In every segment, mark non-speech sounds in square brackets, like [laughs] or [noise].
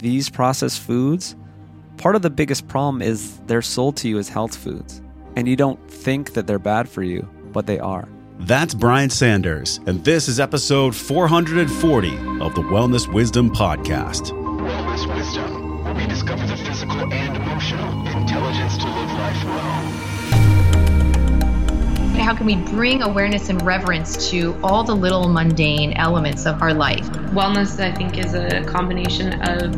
these processed foods, part of the biggest problem is they're sold to you as health foods. And you don't think that they're bad for you, but they are. That's Brian Sanders, and this is episode 440 of the Wellness Wisdom Podcast. Wellness Wisdom, where we discover the physical and emotional intelligence to live life well. How can we bring awareness and reverence to all the little mundane elements of our life? Wellness, I think, is a combination of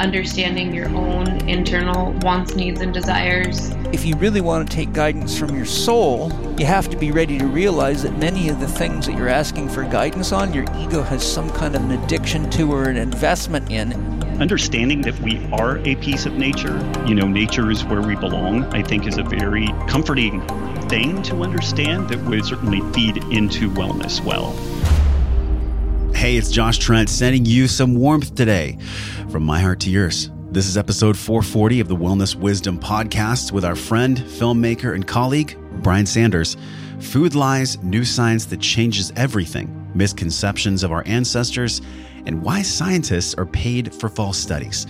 understanding your own internal wants, needs, and desires. If you really want to take guidance from your soul, you have to be ready to realize that many of the things that you're asking for guidance on, your ego has some kind of an addiction to or an investment in. Understanding that we are a piece of nature, you know, nature is where we belong, I think is a very comforting thing to understand that would certainly feed into wellness well. Hey, it's Josh Trent sending you some warmth today from my heart to yours. This is episode 440 of the Wellness Wisdom Podcast with our friend, filmmaker, and colleague, Brian Sanders. Food lies, new science that changes everything, misconceptions of our ancestors, and why scientists are paid for false studies.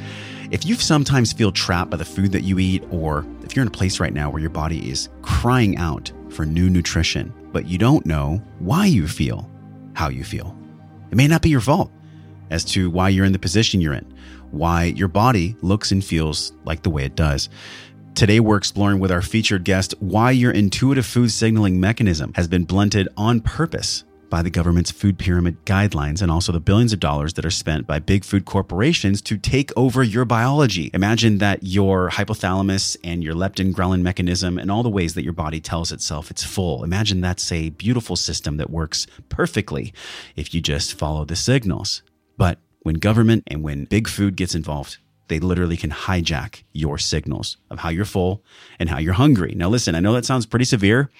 If you sometimes feel trapped by the food that you eat, or if you're in a place right now where your body is crying out for new nutrition, but you don't know why you feel how you feel, it may not be your fault as to why you're in the position you're in, why your body looks and feels like the way it does. Today, we're exploring with our featured guest why your intuitive food signaling mechanism has been blunted on purpose by the government's food pyramid guidelines and also the billions of dollars that are spent by big food corporations to take over your biology. Imagine that your hypothalamus and your leptin ghrelin mechanism and all the ways that your body tells itself it's full. Imagine that's a beautiful system that works perfectly if you just follow the signals. But when government and when big food gets involved, they literally can hijack your signals of how you're full and how you're hungry. Now, listen, I know that sounds pretty severe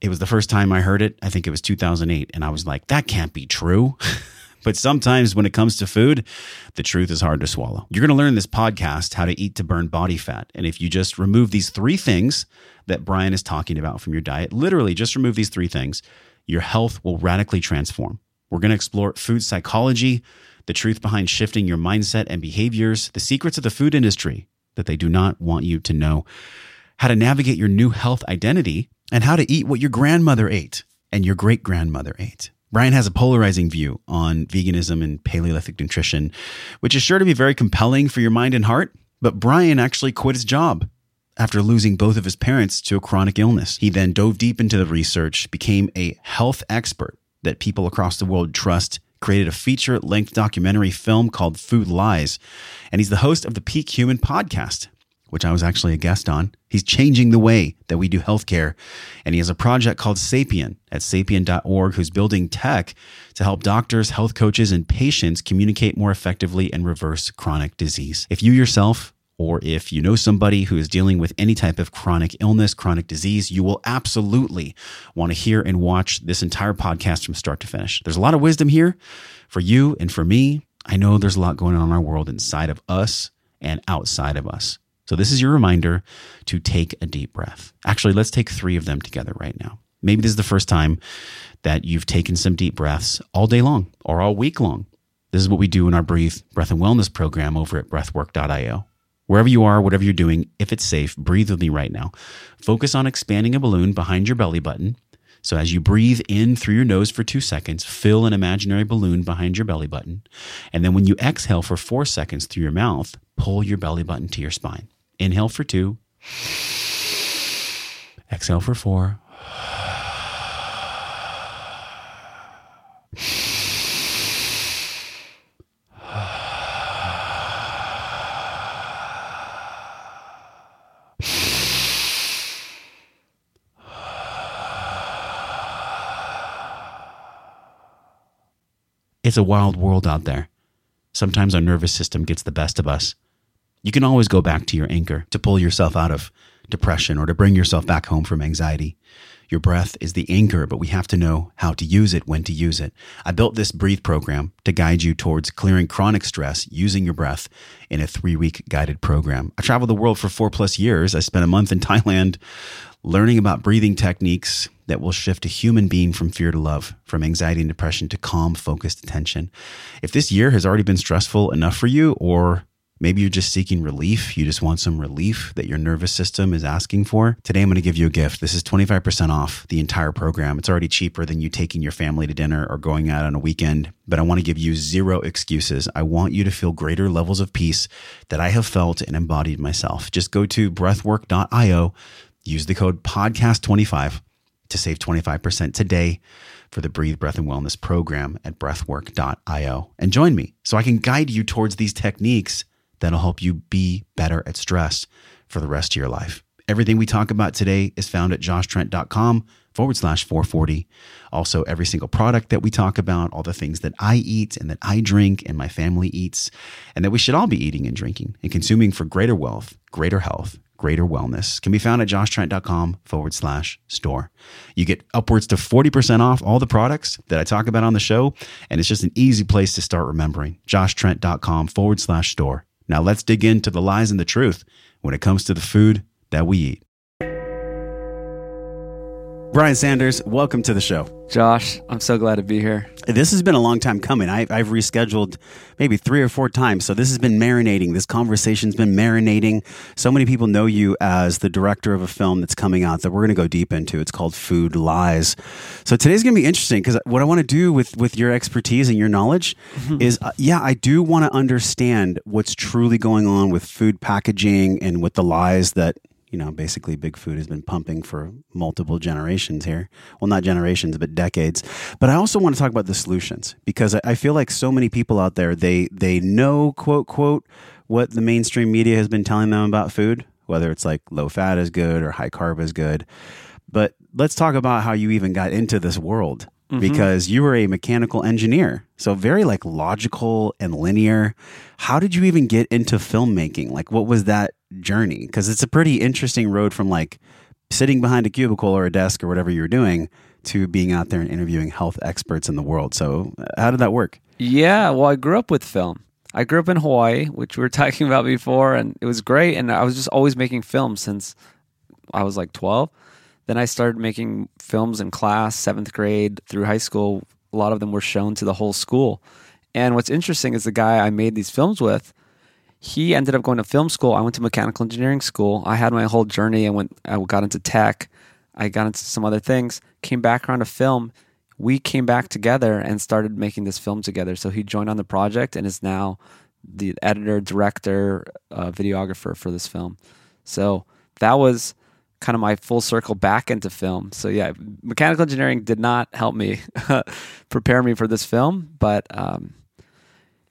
it was the first time I heard it. I think it was 2008. And I was like, that can't be true. [laughs] but sometimes when it comes to food, the truth is hard to swallow. You're going to learn this podcast how to eat to burn body fat. And if you just remove these three things that Brian is talking about from your diet, literally just remove these three things, your health will radically transform. We're going to explore food psychology, the truth behind shifting your mindset and behaviors, the secrets of the food industry that they do not want you to know, how to navigate your new health identity and how to eat what your grandmother ate and your great grandmother ate. Brian has a polarizing view on veganism and Paleolithic nutrition, which is sure to be very compelling for your mind and heart. But Brian actually quit his job after losing both of his parents to a chronic illness. He then dove deep into the research, became a health expert that people across the world trust, created a feature length documentary film called Food Lies, and he's the host of the Peak Human podcast which I was actually a guest on. He's changing the way that we do healthcare. And he has a project called Sapien at sapien.org, who's building tech to help doctors, health coaches, and patients communicate more effectively and reverse chronic disease. If you yourself or if you know somebody who is dealing with any type of chronic illness, chronic disease, you will absolutely want to hear and watch this entire podcast from start to finish. There's a lot of wisdom here for you and for me. I know there's a lot going on in our world inside of us and outside of us. So, this is your reminder to take a deep breath. Actually, let's take three of them together right now. Maybe this is the first time that you've taken some deep breaths all day long or all week long. This is what we do in our Breathe Breath and Wellness program over at breathwork.io. Wherever you are, whatever you're doing, if it's safe, breathe with me right now. Focus on expanding a balloon behind your belly button. So as you breathe in through your nose for two seconds, fill an imaginary balloon behind your belly button. And then when you exhale for four seconds through your mouth, pull your belly button to your spine. Inhale for two. Exhale for four. It's a wild world out there. Sometimes our nervous system gets the best of us. You can always go back to your anchor to pull yourself out of depression or to bring yourself back home from anxiety. Your breath is the anchor, but we have to know how to use it, when to use it. I built this breathe program to guide you towards clearing chronic stress using your breath in a three week guided program. I traveled the world for four plus years. I spent a month in Thailand learning about breathing techniques that will shift a human being from fear to love, from anxiety and depression to calm, focused attention. If this year has already been stressful enough for you, or Maybe you're just seeking relief. You just want some relief that your nervous system is asking for. Today, I'm going to give you a gift. This is 25% off the entire program. It's already cheaper than you taking your family to dinner or going out on a weekend, but I want to give you zero excuses. I want you to feel greater levels of peace that I have felt and embodied myself. Just go to breathwork.io, use the code podcast25 to save 25% today for the Breathe Breath and Wellness program at breathwork.io and join me so I can guide you towards these techniques that'll help you be better at stress for the rest of your life. Everything we talk about today is found at joshtrent.com forward slash 440. Also, every single product that we talk about, all the things that I eat and that I drink and my family eats, and that we should all be eating and drinking and consuming for greater wealth, greater health, greater wellness can be found at joshtrent.com forward slash store. You get upwards to 40% off all the products that I talk about on the show, and it's just an easy place to start remembering. joshtrent.com forward slash store. Now let's dig into the lies and the truth when it comes to the food that we eat. Brian Sanders, welcome to the show. Josh, I'm so glad to be here. This has been a long time coming. I, have rescheduled maybe three or four times. So this has been marinating. This conversation's been marinating. So many people know you as the director of a film that's coming out that we're going to go deep into. It's called Food Lies. So today's going to be interesting because what I want to do with, with your expertise and your knowledge mm-hmm. is, uh, yeah, I do want to understand what's truly going on with food packaging and with the lies that you know, basically big food has been pumping for multiple generations here. Well, not generations, but decades. But I also want to talk about the solutions because I feel like so many people out there, they, they know, quote, quote, what the mainstream media has been telling them about food, whether it's like low fat is good or high carb is good. But let's talk about how you even got into this world mm-hmm. because you were a mechanical engineer. So very like logical and linear. How did you even get into filmmaking? Like what was that journey? Because it's a pretty interesting road from like sitting behind a cubicle or a desk or whatever you're doing to being out there and interviewing health experts in the world. So uh, how did that work? Yeah, well, I grew up with film. I grew up in Hawaii, which we were [laughs] talking about before, and it was great. And I was just always making films since I was like 12. Then I started making films in class, seventh grade through high school. A lot of them were shown to the whole school. And what's interesting is the guy I made these films with, he ended up going to film school. I went to mechanical engineering school. I had my whole journey. I went, I got into tech. I got into some other things. Came back around to film. We came back together and started making this film together. So he joined on the project and is now the editor, director, uh, videographer for this film. So that was kind of my full circle back into film. So yeah, mechanical engineering did not help me [laughs] prepare me for this film, but um,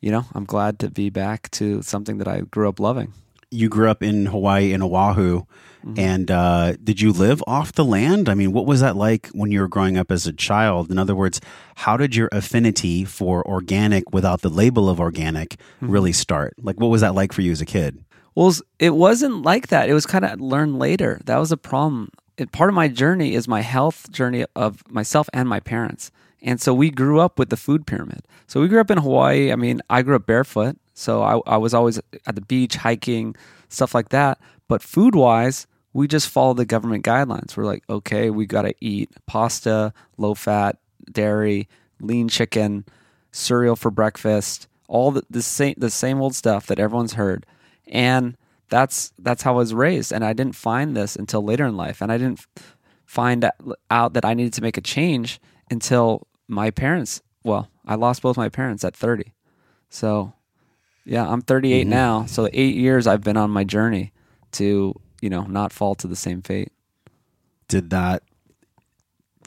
you know, I'm glad to be back to something that I grew up loving. You grew up in Hawaii in Oahu, mm-hmm. and uh, did you live off the land? I mean, what was that like when you were growing up as a child? In other words, how did your affinity for organic without the label of organic mm-hmm. really start? Like, what was that like for you as a kid? Well, it wasn't like that. It was kind of learned later. That was a problem. It, part of my journey is my health journey of myself and my parents. And so we grew up with the food pyramid. So we grew up in Hawaii. I mean, I grew up barefoot. So I, I was always at the beach, hiking, stuff like that. But food wise, we just followed the government guidelines. We're like, okay, we got to eat pasta, low fat, dairy, lean chicken, cereal for breakfast, all the, the same the same old stuff that everyone's heard and that's that's how I was raised. And I didn't find this until later in life, and I didn't find out that I needed to make a change until my parents. Well, I lost both my parents at thirty, so yeah, I'm 38 mm-hmm. now. So eight years I've been on my journey to you know not fall to the same fate. Did that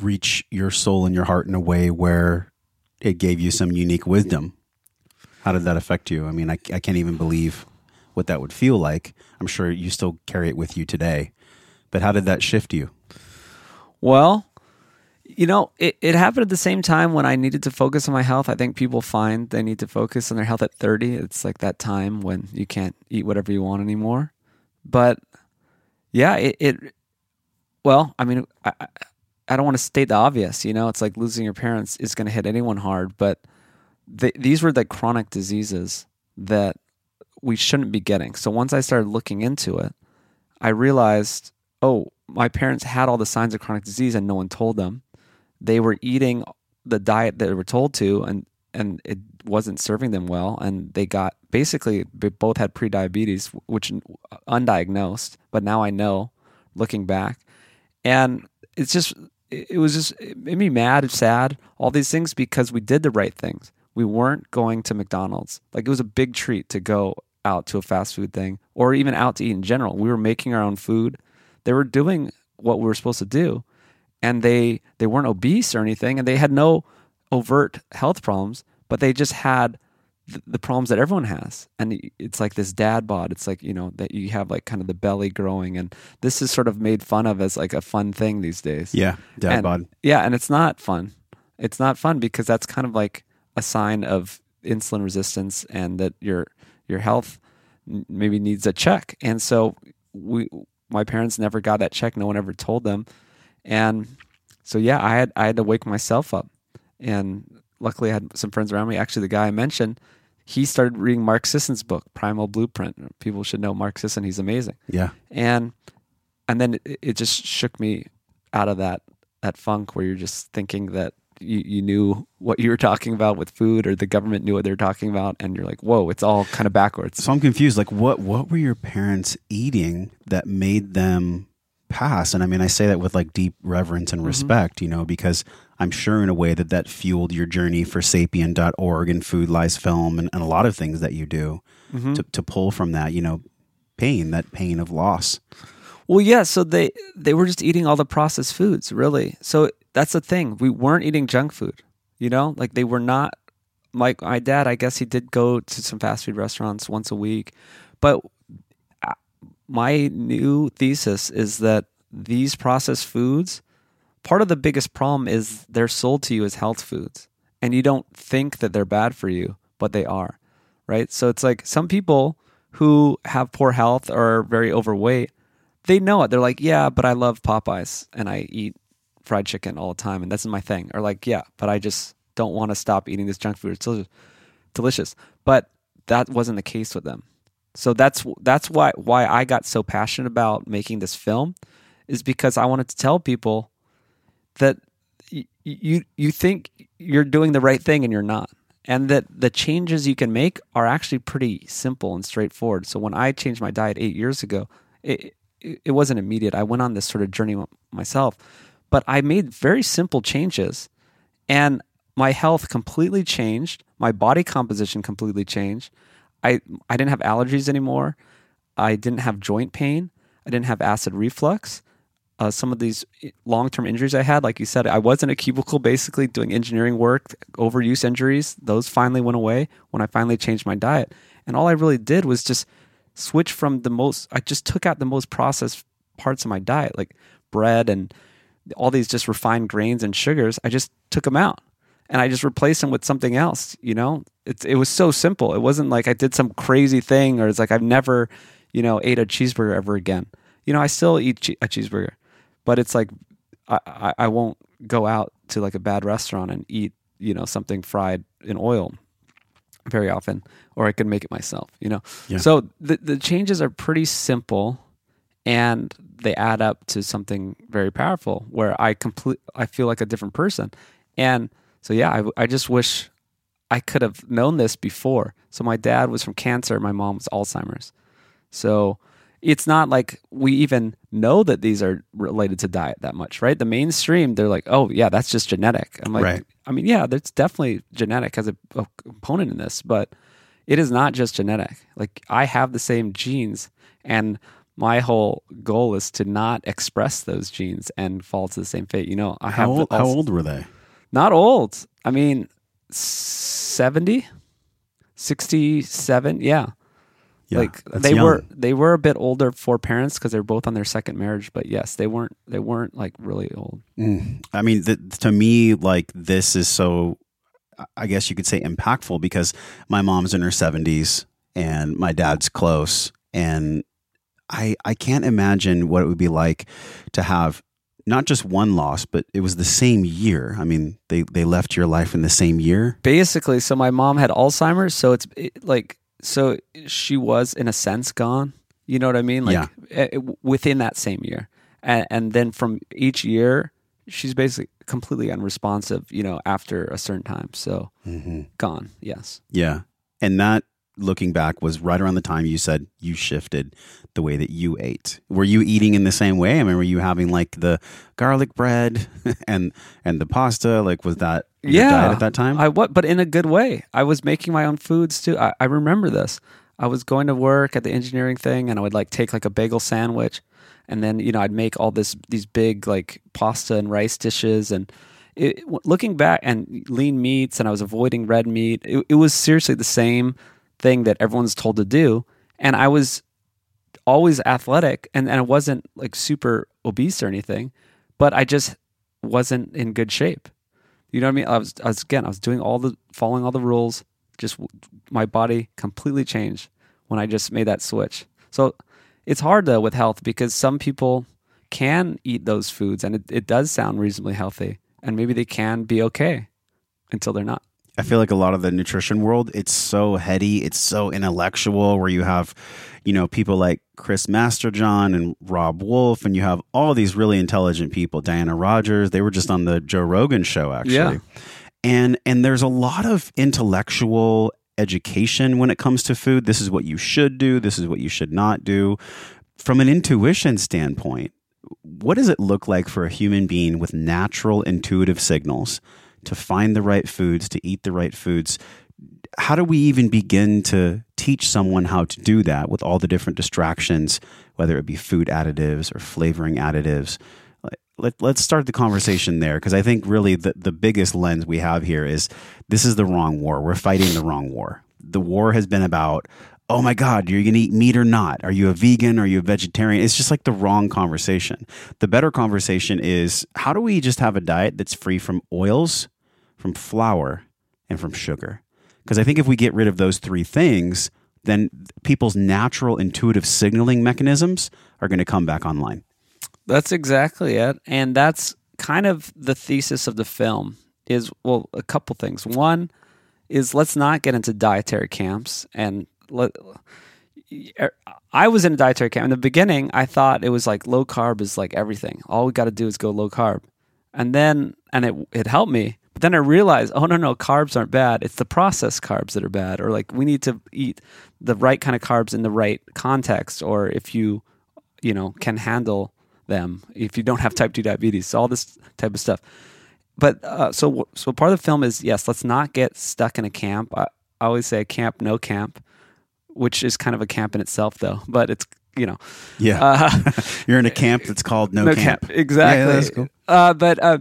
reach your soul and your heart in a way where it gave you some unique wisdom? How did that affect you? I mean, I, I can't even believe what that would feel like. I'm sure you still carry it with you today. But how did that shift you? Well, you know, it, it happened at the same time when I needed to focus on my health. I think people find they need to focus on their health at 30. It's like that time when you can't eat whatever you want anymore. But yeah, it, it well, I mean, I, I don't want to state the obvious, you know, it's like losing your parents is going to hit anyone hard, but these were the chronic diseases that we shouldn't be getting. So once I started looking into it, I realized oh, my parents had all the signs of chronic disease and no one told them. They were eating the diet that they were told to, and and it wasn't serving them well, and they got basically they both had pre-diabetes, which undiagnosed, but now I know, looking back, and it's just it was just it made me mad, and sad, all these things because we did the right things. We weren't going to McDonald's. Like it was a big treat to go out to a fast food thing or even out to eat in general. We were making our own food. They were doing what we were supposed to do. And they they weren't obese or anything and they had no overt health problems, but they just had the, the problems that everyone has. And it's like this dad bod. It's like, you know, that you have like kind of the belly growing and this is sort of made fun of as like a fun thing these days. Yeah, dad And- bod. Yeah, and it's not fun. It's not fun because that's kind of like a sign of insulin resistance and that your your health maybe needs a check. And so we my parents never got that check. No one ever told them. And so yeah, I had I had to wake myself up. And luckily I had some friends around me. Actually the guy I mentioned, he started reading Mark Sisson's book, Primal Blueprint. People should know Mark Sisson. He's amazing Yeah. and and then it, it just shook me out of that that funk where you're just thinking that you, you knew what you were talking about with food or the government knew what they were talking about and you're like whoa it's all kind of backwards So I'm confused. Like, what what were your parents eating that made them pass? And I mean, I say that with like deep reverence and mm-hmm. respect, you know, because I'm sure in a way that that fueled your journey for sapien.org and Food Lies Film and, and a lot of things that you do mm-hmm. to, to pull from that, you know, pain, that pain of loss. well yeah so they they were just eating all the processed foods really. So that's the thing. We weren't eating junk food you know? Like they were not like my dad i guess he did go to some fast food restaurants once a week but my new thesis is that these processed foods part of the biggest problem is they're sold to you as health foods. And you don't think that they're bad for you but they are right? So it's like some people who have poor health or are very overweight they know it. They're like yeah but i love popeyes and i eat fried chicken all the time and that's my thing. Or like yeah but i just don't want to stop eating this junk food. It's delicious. But that wasn't the case with them so that's that's why why I got so passionate about making this film is because I wanted to tell people that y- you you think you're doing the right thing and you're not. And that the changes you can make are actually pretty simple and straightforward. So when i changed my diet 8 years ago it it, it wasn't immediate. I went on this sort of journey myself. But i made very simple changes and my health completely changed. My body composition completely changed i i didn't have allergies anymore i didn't have joint pain i didn't have acid reflux uh, some of these long-term injuries I had, like you said, I was in a cubicle basically doing engineering work, overuse injuries. Those finally went away when I finally changed my diet, and all I really did was just switch from the most. I just took out the most processed parts of my diet, like bread and all these just refined grains and sugars. I just took them out, and I just replaced them with something else. You know, it's it was so simple. It wasn't like I did some crazy thing, or it's like I've never, you know, ate a cheeseburger ever again. You know, I still eat che- a cheeseburger but it's like I, I, I won't go out to like a bad restaurant and eat you know something fried in oil very often or i can make it myself you know Yeah. so the, the changes are pretty simple and they add up to something very powerful where i complete i feel like a different person and so yeah i, I just wish i could have known this before so my dad was from cancer my mom was alzheimer's so it's not like we even know that these are related to diet that much, right? The mainstream, they're like, oh, yeah, that's just genetic. I'm like, Right. I mean, yeah, that's definitely genetic as a, a component in this, but it is not just genetic. Like, I have the same genes, and my whole goal is to not express those genes and fall to the same fate. You know, I have old, how old were they? Not old. I mean, 70, 67. Yeah. Yeah, like they young. were they were a bit older for parents because they were both on their second marriage but yes they weren't they weren't like really old Mm. I mean, th- to me, like this is so. I guess you could say impactful because my mom's in her seventies and my dad's close, and I I can't imagine what it would be like to have not just one loss, but it was the same year. I mean, they they left your life in the same year. basically so my mom had alzheimer's so it's it, like so she was in a sense gone you know what i mean like Yeah. eh, eh, within that same year and, and then from each year, she's basically completely unresponsive. You know, after a certain time, so gone. Yes. Yeah. And that looking back was right around the time you said you shifted the way that you ate. Were you eating in the same way? I mean, were you having like the garlic bread [laughs] and and the pasta? Like was that your yeah diet at that time? i what but in a good way i was making my own foods too I, I remember this i was going to work at the engineering thing and i would like take like a bagel sandwich and then you know i'd make all this these big like pasta and rice dishes and it, looking back and lean meats and i was avoiding red meat it, it was seriously the same thing that everyone's told to do and i was always athletic and, and i wasn't like super obese or anything but i just wasn't in good shape you know what I mean? I was, I was again, I was doing all the following all the rules. Just my body completely changed when I just made that switch. So it's hard though with health because some people can eat those foods and it, it does sound reasonably healthy and maybe they can be okay until they're not. I feel like a lot of the nutrition world, it's so heady, it's so intellectual, where you have, you know, people like Chris Masterjohn and Robb Wolf, and you have all these really intelligent people. Diana Rodgers, they were just on the Joe Rogan show, actually. Yeah. And and there's a lot of intellectual education when it comes to food. This is what you should do, this is what you should not do. From an intuition standpoint, what does it look like for a human being with natural intuitive signals to find the right foods, to eat the right foods? How do we even begin to teach someone how to do that with all the different distractions, whether it be food additives or flavoring additives? Let, let's start the conversation there because I think really the, the biggest lens we have here is this is the wrong war. We're fighting the wrong war. The war has been about oh my God, you're going to eat meat or not? Are you a vegan? Are you a vegetarian? It's just like the wrong conversation. The better conversation is how do we just have a diet that's free from oils, from flour, and from sugar? Because I think if we get rid of those three things, then people's natural intuitive signaling mechanisms are going to come back online. That's exactly it. And that's kind of the thesis of the film is well, a couple things. One is let's not get into dietary camps and let er, I was in a dietary camp in the beginning. I thought it was like low carb is like everything. All we got to do is go low carb, and then and it it helped me. But then I realized, oh no no, carbs aren't bad. It's the processed carbs that are bad. Or like we need to eat the right kind of carbs in the right context. Or if you you know can handle them, if you don't have type two diabetes, all this type of stuff. But uh, so so part of the film is yes, let's not get stuck in a camp. I, I always say a camp, no camp which is kind of a camp in itself, though. But it's you know, Yeah. uh, [laughs] You're in a [laughs] camp that's called No, no Camp. camp, exactly. Yeah, that's cool. uh, but uh,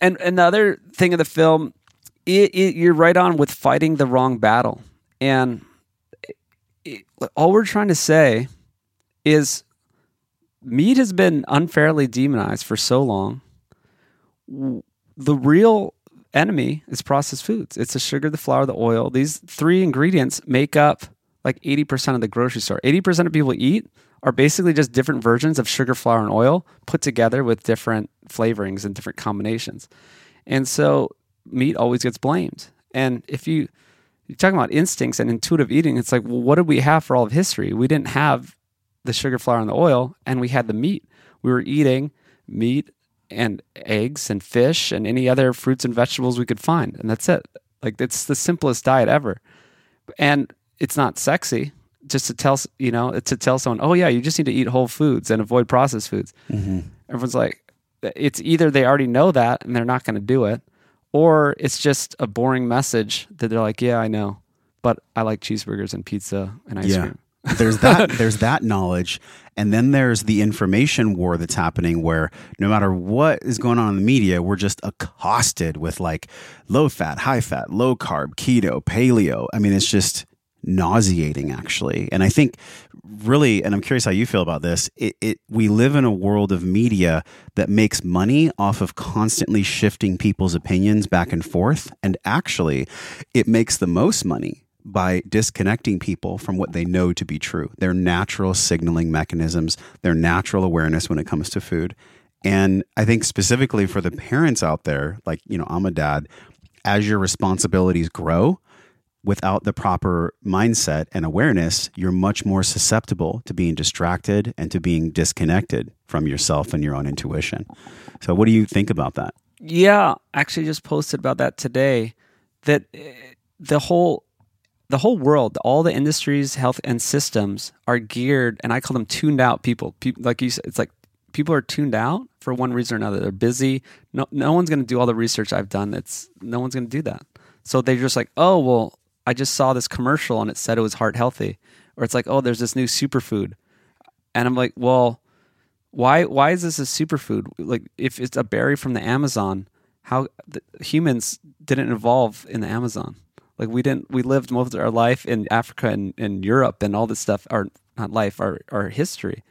and another thing of the film, it, it, you're right on with fighting the wrong battle, and it, all we're trying to say is meat has been unfairly demonized for so long. The real enemy is processed foods. It's the sugar, the flour, the oil. These three ingredients make up like 80% of the grocery store. 80% of people eat are basically just different versions of sugar, flour, and oil put together with different flavorings and different combinations. And so meat always gets blamed. And if you you're talking about instincts and intuitive eating, it's like, well, what did we have for all of history? We didn't have the sugar, flour, and the oil, and we had the meat. We were eating meat and eggs and fish and any other fruits and vegetables we could find, and that's it. Like it's the simplest diet ever, and it's not sexy. Just to tell you know to tell someone, oh yeah, you just need to eat whole foods and avoid processed foods. Mm-hmm. Everyone's like, it's either they already know that and they're not going to do it, or it's just a boring message that they're like, yeah, I know, but I like cheeseburgers and pizza and ice Yeah. cream. [laughs] there's that [laughs] there's that knowledge and then there's the information war that's happening where no matter what is going on in the media we're just accosted with like low fat high fat low carb keto paleo i mean it's just nauseating actually. And i think really and i'm curious how you feel about this it, it we live in a world of media that makes money off of constantly shifting people's opinions back and forth. And actually it makes the most money by disconnecting people from what they know to be true, their natural signaling mechanisms, their natural awareness when it comes to food. And I think specifically for the parents out there, like, you know, I'm a dad, as your responsibilities grow, without the proper mindset and awareness, you're much more susceptible to being distracted and to being disconnected from yourself and your own intuition. So, what do you think about that? Yeah, actually, just posted about that today. That eh, the whole the whole world, all the industries, health, and systems are geared, and I call them tuned out people. People like you said, it's like people are tuned out for one reason or another. They're busy. No, no one's going to do all the research I've done. It's no one's going to do that. So they're just like, oh well, I just saw this commercial and it said it was heart healthy, or it's like, oh, there's this new superfood, and I'm like, well, why why is this a superfood? Like, if it's a berry from the Amazon, how the, humans didn't evolve in the Amazon. Like we didn't, we lived most of our life in Africa and, and Europe and all this stuff. Our not life, our our history,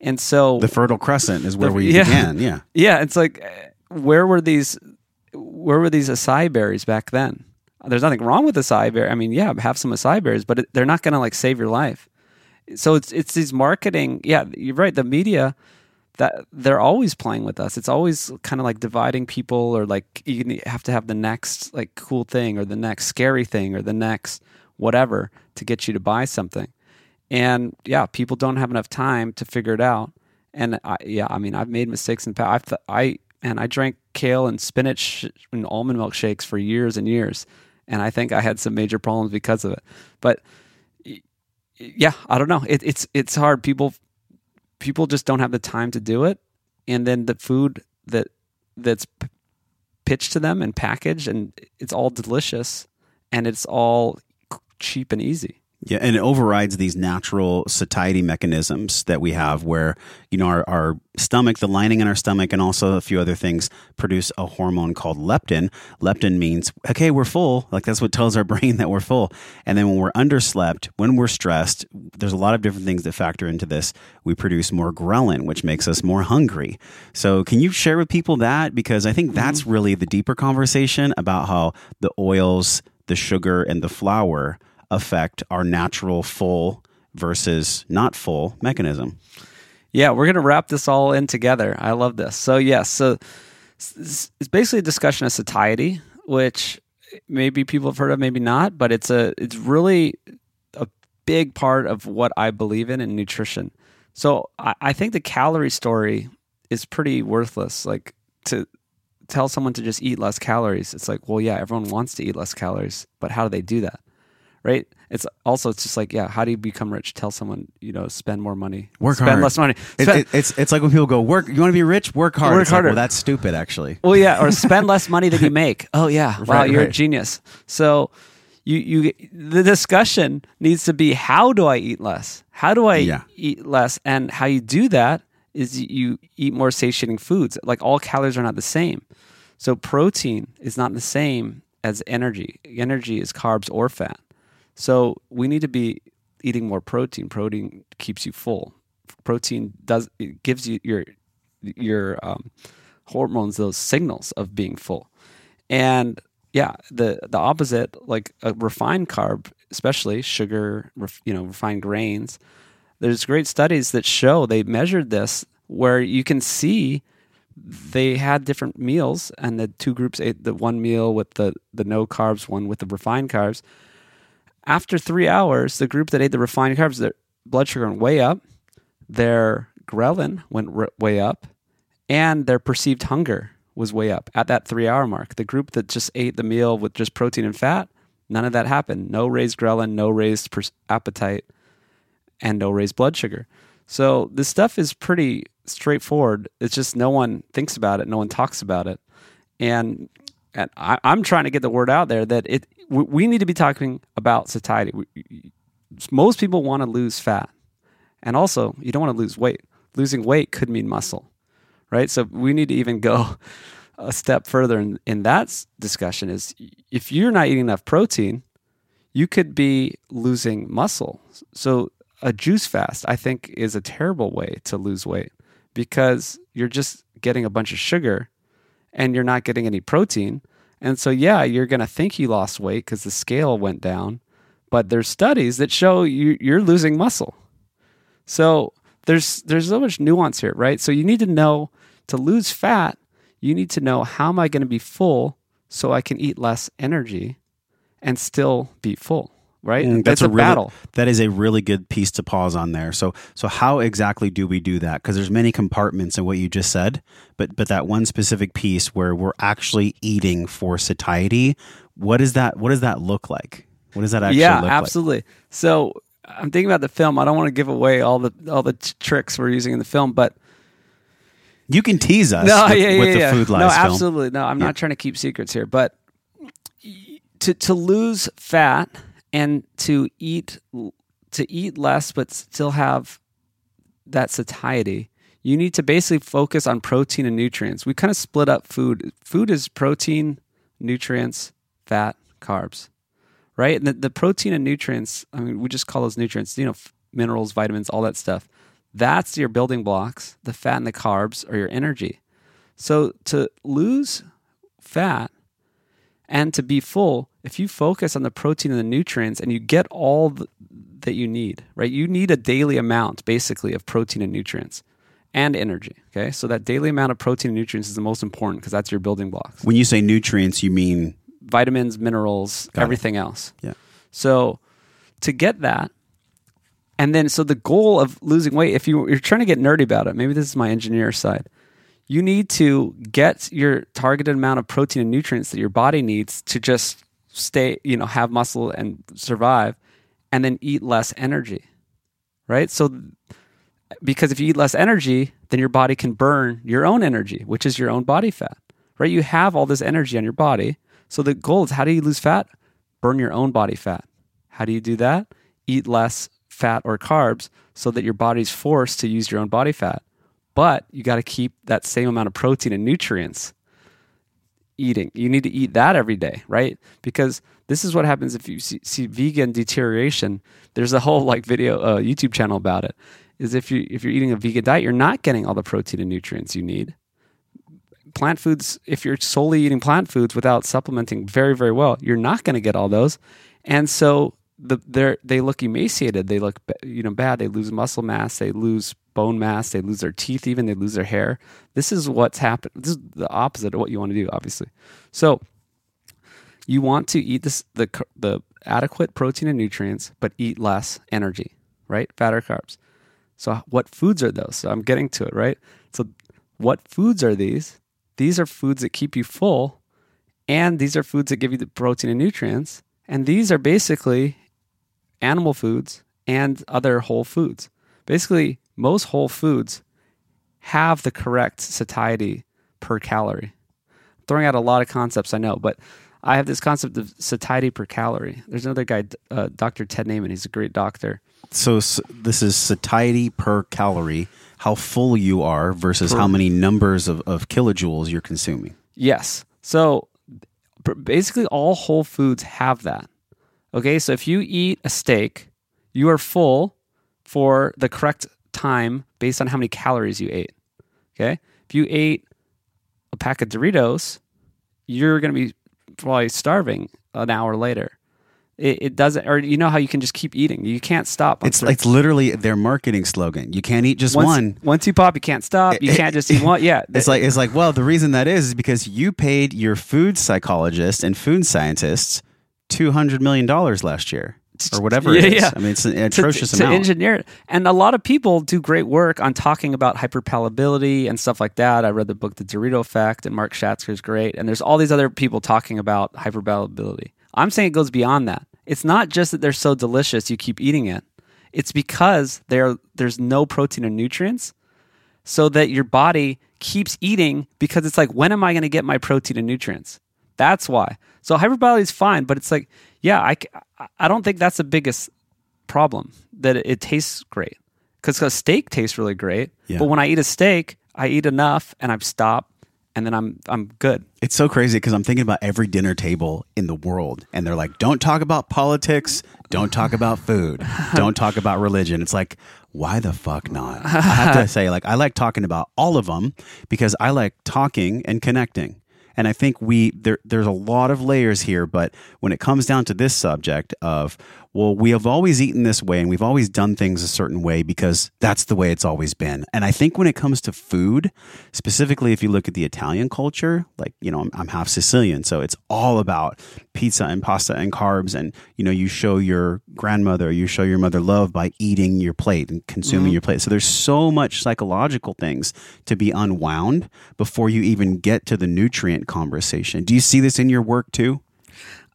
and so The Fertile Crescent is where The- we yeah. began. Yeah. [laughs] yeah, it's like, where were these? Where were these acai berries back then? There's nothing wrong with acai berry. I mean, yeah, have some acai berries, but it, they're not going to like save your life. So it's it's these marketing. Yeah, you're right. The media that they're always playing with us. It's always kind of like dividing people, or like you have to have the next like cool thing, or the next scary thing, or the next whatever to get you to buy something. And yeah, people don't have enough time to figure it out. And I, yeah, I mean, I've made mistakes in the past. I've th- I and I drank kale and spinach and almond milk shakes for years and years, and I think I had some major problems because of it. But yeah, I don't know. It, it's it's hard. People people just don't have the time to do it, and then the food that that's p- pitched to them and packaged, and it's all delicious, and it's all cheap and easy. Yeah, and it overrides these natural satiety mechanisms that we have where, you know, our, our stomach, the lining in our stomach, and also a few other things produce a hormone called leptin. Leptin means, okay, we're full. Like that's what tells our [laughs] brain that we're full. And then when we're underslept, when we're stressed, there's a lot of different things that factor into this. We produce more ghrelin, which makes us more hungry. So, can you share with people that? Because I think mm-hmm. that's really the deeper conversation about how the oils, the sugar, and the flour affect our natural full versus not full mechanism. Yeah, we're going to wrap this all in together. I love this. So, yes, so it's it's basically a discussion of satiety, which maybe people have heard of, maybe not, but it's a it's really a big part of what I believe in in nutrition. So, I, I think the calorie story is pretty worthless. Like to tell someone to just eat less calories, it's like, well, yeah, everyone wants to eat less calories, but how do they do that? Right? It's also it's just like, yeah, how do you become rich? Tell someone, you know, spend more money, Work spend hard. less money. It, it- it's it's like when people go work. You want to be rich? Work hard. Work It's like, harder. well, that's stupid, actually. Well, yeah, or spend less money than you [laughs] make. Oh, yeah. Wow, Right, you're a genius. So, you you the discussion needs to be how do I eat less? How do I Yeah. eat less? And how you do that is you eat more satiating foods. Like all calories are not the same. So protein is not the same as energy. Energy is carbs or fat. So we need to be eating more protein. Protein keeps you full. Protein does it gives you your your um, hormones those signals of being full. And yeah, the the opposite, like a refined carb, especially sugar, ref, you know, refined grains. There's great studies that show they measured this where you can see they had different meals and the two groups ate the one meal with the the no carbs, one with the refined carbs. After three hours, the group that ate the refined carbs, their blood sugar went way up, their ghrelin went r- way up, and their perceived hunger was way up at that three hour mark. The group that just ate the meal with just protein and fat, none of that happened. No raised ghrelin, no raised per- appetite, and no raised blood sugar. So this stuff is pretty straightforward. It's just no one thinks about it, no one talks about it, and and I, I'm trying to get the word out there that it we, need to be talking about satiety. Most people want to lose fat, and also you don't want to lose weight. Losing weight could mean muscle, right? So we need to even go [laughs] a step further in, in that discussion. Is if you're not eating enough protein, you could be losing muscle. So a juice fast, I think, is a terrible way to lose weight because you're just getting a bunch of sugar and you're not getting any protein. And so, yeah, you're going to think you lost weight because the scale went down, but there's studies that show you, you're losing muscle. So there's there's so much nuance here, right? So you need to know to lose fat, you need to know how am I going to be full so I can eat less energy, and still be full. Right? Mm, That's a, really, battle. That is a really good piece to pause on there. So, so how exactly do we do that? Because there's many compartments in what you just said, but but that one specific piece where we're actually eating for satiety. What is that? What does that look like? What does that actually look like? yeah, absolutely. So I'm thinking about the film. I don't want to give away all the all the t- tricks we're using in the film, but? You can tease us no, with, yeah, yeah, with the yeah. food no, lies film. absolutely. No, I'm not trying to keep secrets here, but to to lose fat and to eat to eat less but still have that satiety, you need to basically focus on protein and nutrients. We kind of split up food. Food is protein, nutrients, fat, carbs, right? And the, the protein and nutrients, I mean, we just call those nutrients, you know, minerals, vitamins, all that stuff. That's your building blocks. The fat and the carbs are your energy. So to lose fat and to be full, if you focus on the protein and the nutrients and you get all th- that you need, right? You need a daily amount basically of protein and nutrients and energy. Okay. So that daily amount of protein and nutrients is the most important because that's your building blocks When you say nutrients, you mean vitamins, minerals, Got it. everything else. Yeah. So to get that, and then so the goal of losing weight, if you, you're trying to get nerdy about it, maybe this is my engineer side. You need to get your targeted amount of protein and nutrients that your body needs to just stay, you know, have muscle and survive, and then eat less energy, right? So because if you eat less energy, then your body can burn your own energy, which is your own body fat, right? You have all this energy on your body. So the goal is how do you lose fat? Burn your own body fat. How do you do that? Eat less fat or carbs so that your body's forced to use your own body fat. But you got to keep that same amount of protein and nutrients eating. You need to eat that every day, right? Because this is what happens if you see, see vegan deterioration. There's a whole like video, uh, YouTube channel about it. Is if you if you're eating a vegan diet, you're not getting all the protein and nutrients you need. Plant foods, if you're solely eating plant foods without supplementing very very well, you're not going to get all those, and so the they they look emaciated. They look you know bad. They lose muscle mass. They lose bone mass. They lose their teeth. Even they lose their hair. This is what's happened. This is the opposite of what you want to do, obviously. So you want to eat this the the adequate protein and nutrients, but eat less energy, right? Fat or carbs. So what foods are those? So I'm getting to it, right? So what foods are these? These are foods that keep you full, and these are foods that give you the protein and nutrients. And these are basically animal foods and other whole foods. Basically, most whole foods have the correct satiety per calorie. throwing out a lot of concepts, I know, but I have this concept of satiety per calorie. There's another guy, uh, Dr. Ted Naiman. He's a great doctor. So s- this is satiety per calorie, how full you are versus how many numbers of, of kilojoules you're consuming. Yes. So basically, all whole foods have that. Okay. So if you eat a steak, you are full for the correct time based on how many calories you ate. Okay. If you ate a pack of Doritos, you're going to be probably starving an hour later. It, it doesn't, or you know how you can just keep eating. You can't stop. It's it's literally their marketing slogan. You can't eat just once, one. Once you pop, you can't stop. You [laughs] can't just eat one. Yeah. [laughs] It's like it's like well, the reason that is is because you paid your food psychologists and food scientists two hundred million dollars last year [laughs] or whatever it Yeah, is. yeah. I mean, it's an to- atrocious to, amount. engineer it. And a lot of people do great work on talking about hyperpalatability and stuff like that. I read the book The Dorito Effect, and Mark Schatzker's great. And there's all these other people talking about hyperpalatability. I'm saying it goes beyond that. It's not just that they're so delicious you keep eating it. It's because there there's no protein or nutrients, so that your body keeps eating because it's like, when am I going to get my protein and nutrients? That's why. So hyperbole is fine, but it's like, yeah, I, I don't think that's the biggest problem that it, it tastes great because a steak tastes really great. Yeah. But when I eat a steak, I eat enough and I stop, and then I'm I'm good. It's so crazy because I'm thinking about every dinner table in the world, and they're like, "Don't talk about politics. Don't talk about food. Don't talk about religion." It's like, why the fuck not? I have to [laughs] say, like, I like talking about all of them because I like talking and connecting. And I think we there there's a lot of layers here, but when it comes down to this subject of well, we have always eaten this way and we've always done things a certain way because that's the way it's always been. And I think when it comes to food, specifically if you look at the Italian culture, like, you know, I'm, I'm half Sicilian, so it's all about pizza and pasta and carbs. And, you know, you show your grandmother, you show your mother love by eating your plate and consuming mm-hmm. your plate. So there's so much psychological things to be unwound before you even get to the nutrient conversation. Do you see this in your work too?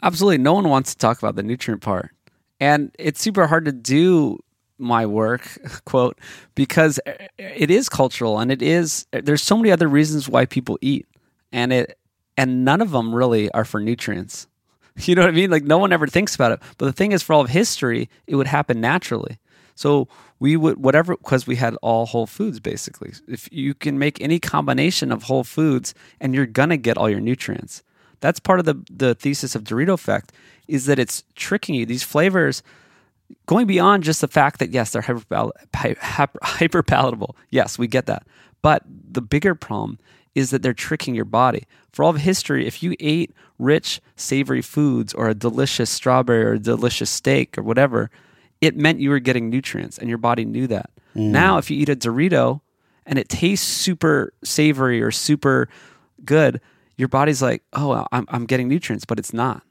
Absolutely. No one wants to talk about the nutrient part. And it's super hard to do my work, [laughs] quote, because it is cultural and it is there's so many other reasons why people eat. And it and none of them really are for nutrients. [laughs] You know what I mean? Like no one ever thinks about it. But the thing is for all of history, it would happen naturally. So we would whatever because we had all whole foods basically. If you can make any combination of whole foods and you're gonna get all your nutrients. That's part of the the thesis of Dorito effect is that it's tricking you. These flavors going beyond just the fact that yes, they're hyper, [laughs] hyper palatable. Yes, we get that. But the bigger problem is that they're tricking your body. For all of history, if you ate rich, savory foods or a delicious strawberry or a delicious steak or whatever, it meant you were getting nutrients and your body knew that. Mm. Now, if you eat a Dorito and it tastes super savory or super good, your body's like, oh, I'm, I'm getting nutrients, but it's not.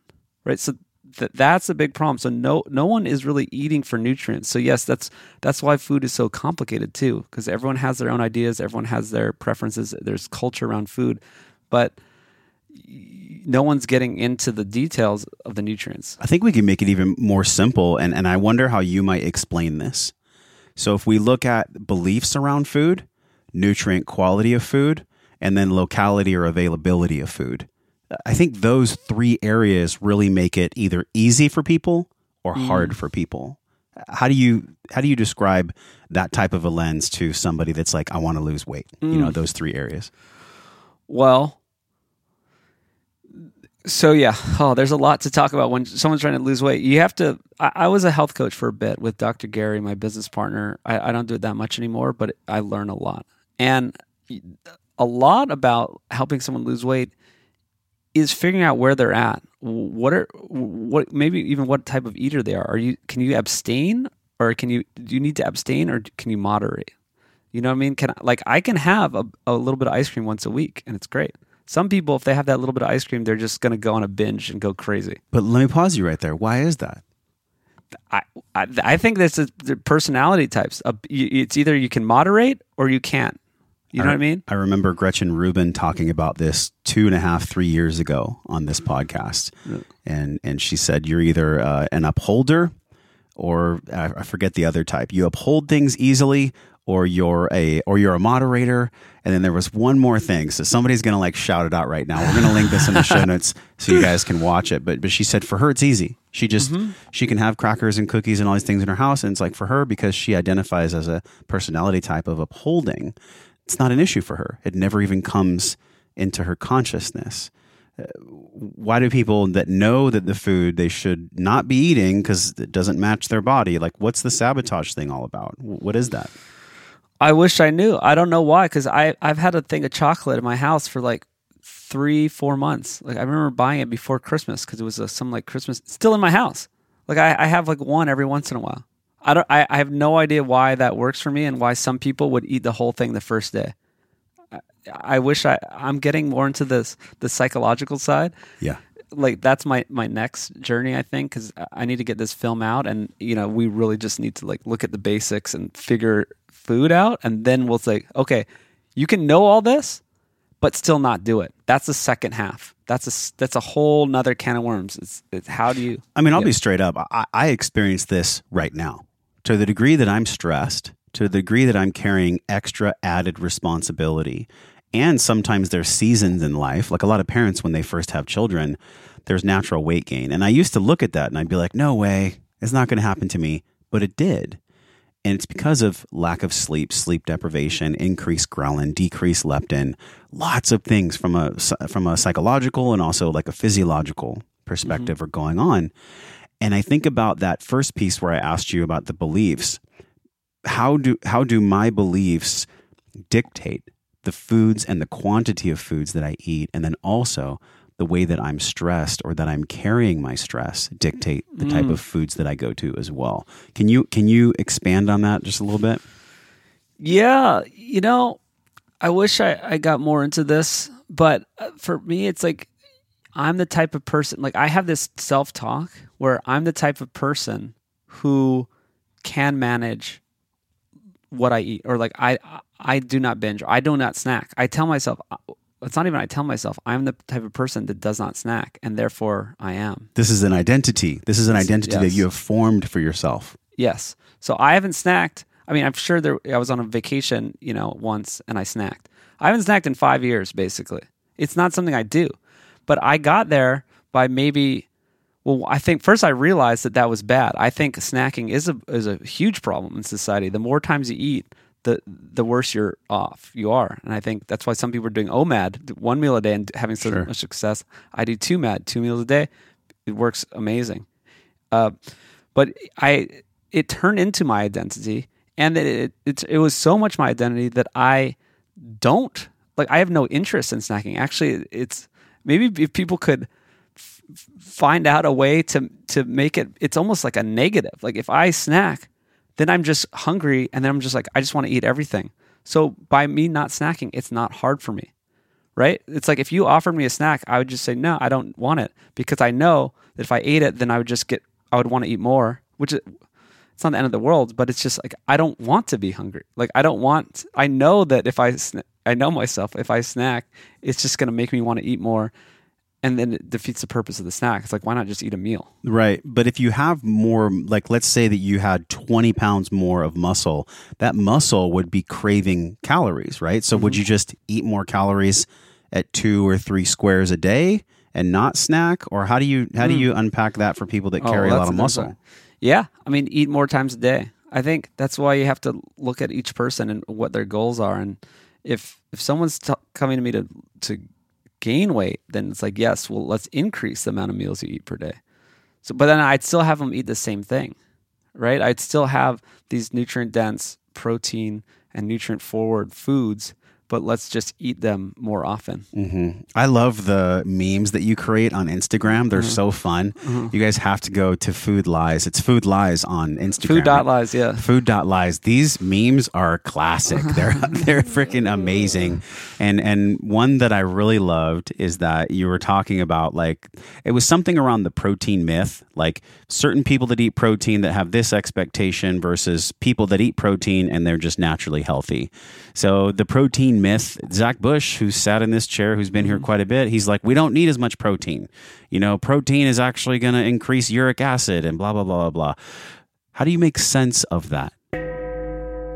Right. So th- that's a big problem. So no, no one is really eating for nutrients. So yes, that's that's why food is so complicated too, because everyone has their own ideas, everyone has their preferences. There's culture around food, but no one's getting into the details of the nutrients. I think we can make it even more simple, and, and I wonder how you might explain this. So, if we look at beliefs around food, nutrient quality of food, and then locality or availability of food, I think those three areas really make it either easy for people or mm. hard for people. How do you how do you describe that type of a lens to somebody that's like, I want to lose weight? You know, mm. those three areas. Well, so yeah, oh, there's a lot to talk about when someone's trying to lose weight. You have to. I, I was a health coach for a bit with Dr. Gary, my business partner. I, I don't do it that much anymore, but I learn a lot, and a lot about helping someone lose weight is figuring out where they're at. What are what maybe even what type of eater they are. Are you can you abstain or can you do you need to abstain or can you moderate? You know what I mean? Can I, like I can have a, a little bit of ice cream once a week and it's great. Some people, if they have that little bit of ice cream, they're just going to go on a binge and go crazy. But let me pause you right there. Why is that? I, I, I think that's a, the personality types. It's either you can moderate or you can't. You know what I mean? I remember Gretchen Rubin talking about this two and a half, three years ago on this podcast, and and she said you're either uh, an upholder or I I forget the other type. You uphold things easily, or you're a or you're a moderator. And then there was one more thing. So somebody's gonna like shout it out right now. We're gonna link this in the show [laughs] notes so you guys can watch it. But but she said for her it's easy. She just she can have crackers and cookies and all these things in her house, and it's like for her because she identifies as a personality type of upholding it's not an issue for her. It never even comes into her consciousness. Uh, Why do people that know that the food they should not be eating because it doesn't match their body? Like, what's the sabotage thing all about? What is that? I wish I knew. I don't know why, because I I've had a thing of chocolate in my house for like three four months. Like I remember buying it before Christmas because it was a, some like Christmas still in my house. Like I, I have like one every once in a while. I don't. I, I have no idea why that works for me and why some people would eat the whole thing the first day. I, I wish I I'm getting more into this the psychological side Yeah. like that's my my next journey i think because i need to get this film out and you know we really just need to like look at the basics and figure food out and then we'll say okay you can know all this but still not do it that's the second half that's a that's a whole nother can of worms it's, it's how do you I mean, I'll be straight up. I, I experience this right now. To the degree that I'm stressed, to the degree that I'm carrying extra added responsibility, and sometimes there's seasons in life, like a lot of parents when they first have children, there's natural weight gain. And I used to look at that and I'd be like, no way, it's not going to happen to me. But it did. And it's because of lack of sleep, sleep deprivation, increased ghrelin, decreased leptin, lots of things from a from a psychological and also like a physiological mm-hmm. perspective are going on. And I think about that first piece where I asked you about the beliefs. How do how do my beliefs dictate the foods and the quantity of foods that I eat and then also the way that I'm stressed or that I'm carrying my stress dictate the type of foods that I go to as well. Can you can you expand on that just a little bit? Yeah, you know, I wish I, I got more into this, but uh, for me, it's like I'm the type of person, like, I have this self talk where I'm the type of person who can manage what I eat, or like, I, I do not binge, I do not snack. I tell myself, uh, it's not even I tell myself, I'm the type of person that does not snack, and therefore I am. This is an identity. This is an Yes, identity that you have formed for yourself. Yes. So I haven't snacked. I mean, I'm sure there. I was on a vacation, you know, once, and I snacked. I haven't snacked in five years. Basically, it's not something I do. But I got there by maybe. Well, I think first I realized that that was bad. I think snacking is a is a huge problem in society. The more times you eat, the the worse you're off you are. And I think that's why some people are doing OMAD, one meal a day, and having so Sure. much success. I do two MAD, two meals a day. It works amazing. Uh, but I it turned into my identity, and it, it it it was so much my identity that I don't like. I have no interest in snacking. Actually, it's maybe if people could f- find out a way to to make it, it's almost like a negative. Like if I snack, then I'm just hungry, and then I'm just like I just want to eat everything. So by me not snacking, it's not hard for me right? It's like if you offered me a snack, I would just say no, I don't want it because I know that if I ate it, then I would just get, I would want to eat more, which is, it's not the end of the world, but it's just like I don't want to be hungry. Like I don't want. I know that if I, I know myself. If I snack, it's just going to make me want to eat more, and then it defeats the purpose of the snack. It's like why not just eat a meal? Right. But if you have more, like let's say that you had 20 pounds more of muscle, that muscle would be craving calories, right? So Mm-hmm. would you just eat more calories at two or three squares a day and not snack? Or how do you how do you unpack that for people that Hmm. Oh, carry a lot of muscle? Yeah, I mean, eat more times a day. I think that's why you have to look at each person and what their goals are. And if if someone's t- coming to me to to gain weight, then it's like yes, well, let's increase the amount of meals you eat per day. So, but then I'd still have them eat the same thing, right? I'd still have these nutrient dense, protein and nutrient forward foods, but let's just eat them more often. hmm I love the memes that you create on Instagram. They're Mm-hmm. so fun. You guys have to go to Food Lies. It's Food Lies on Instagram. Food dot lies, yeah. Food dot lies. These memes are classic. [laughs] They're they're freaking amazing. And and one that I really loved is that you were talking about like it was something around the protein myth, like certain people that eat protein that have this expectation versus people that eat protein and they're just naturally healthy. So the protein myth, Zach Bush, who sat in this chair, who's been here quite a bit, he's like, we don't need as much protein. You know, protein is actually going to increase uric acid and blah blah blah blah blah. How do you make sense of that?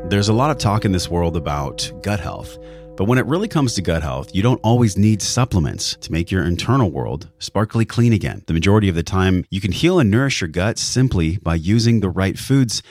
There's a lot of talk in this world about gut health, but when it really comes to gut health, you don't always need supplements to make your internal world sparkly clean again. The majority of the time, you can heal and nourish your gut simply by using the right foods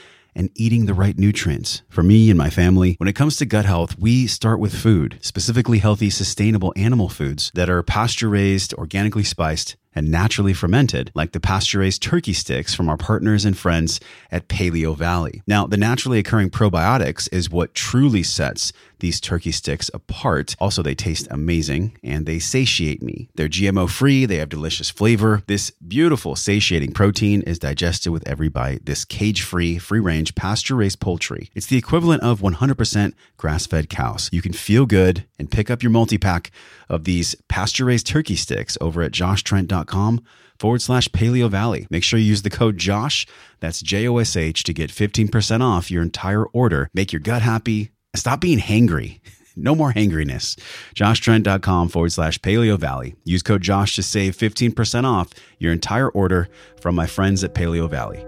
and eating the right nutrients. For me and my family, when it comes to gut health, we start with food, specifically healthy, sustainable animal foods that are pasture raised, organically spiced, and naturally fermented, like the pasture raised turkey sticks from our partners and friends at Paleo Valley. Now, the naturally occurring probiotics is what truly sets these turkey sticks apart. Also, they taste amazing and they satiate me. They're GMO free, they have delicious flavor. This beautiful, satiating protein is digested with every bite. This cage free, free range, pasture raised poultry. It's the equivalent of 100% grass fed cows. You can feel good and pick up your multi pack of these pasture raised turkey sticks over at joshtrent.com forward slash paleo valley. Make sure you use the code JOSH, that's J O S H, to get 15% off your entire order. Make your gut happy. Stop being hangry. [laughs] No more hangriness. JoshTrent.com forward slash Paleo Valley. Use code Josh to save 15% off your entire order from my friends at Paleo Valley.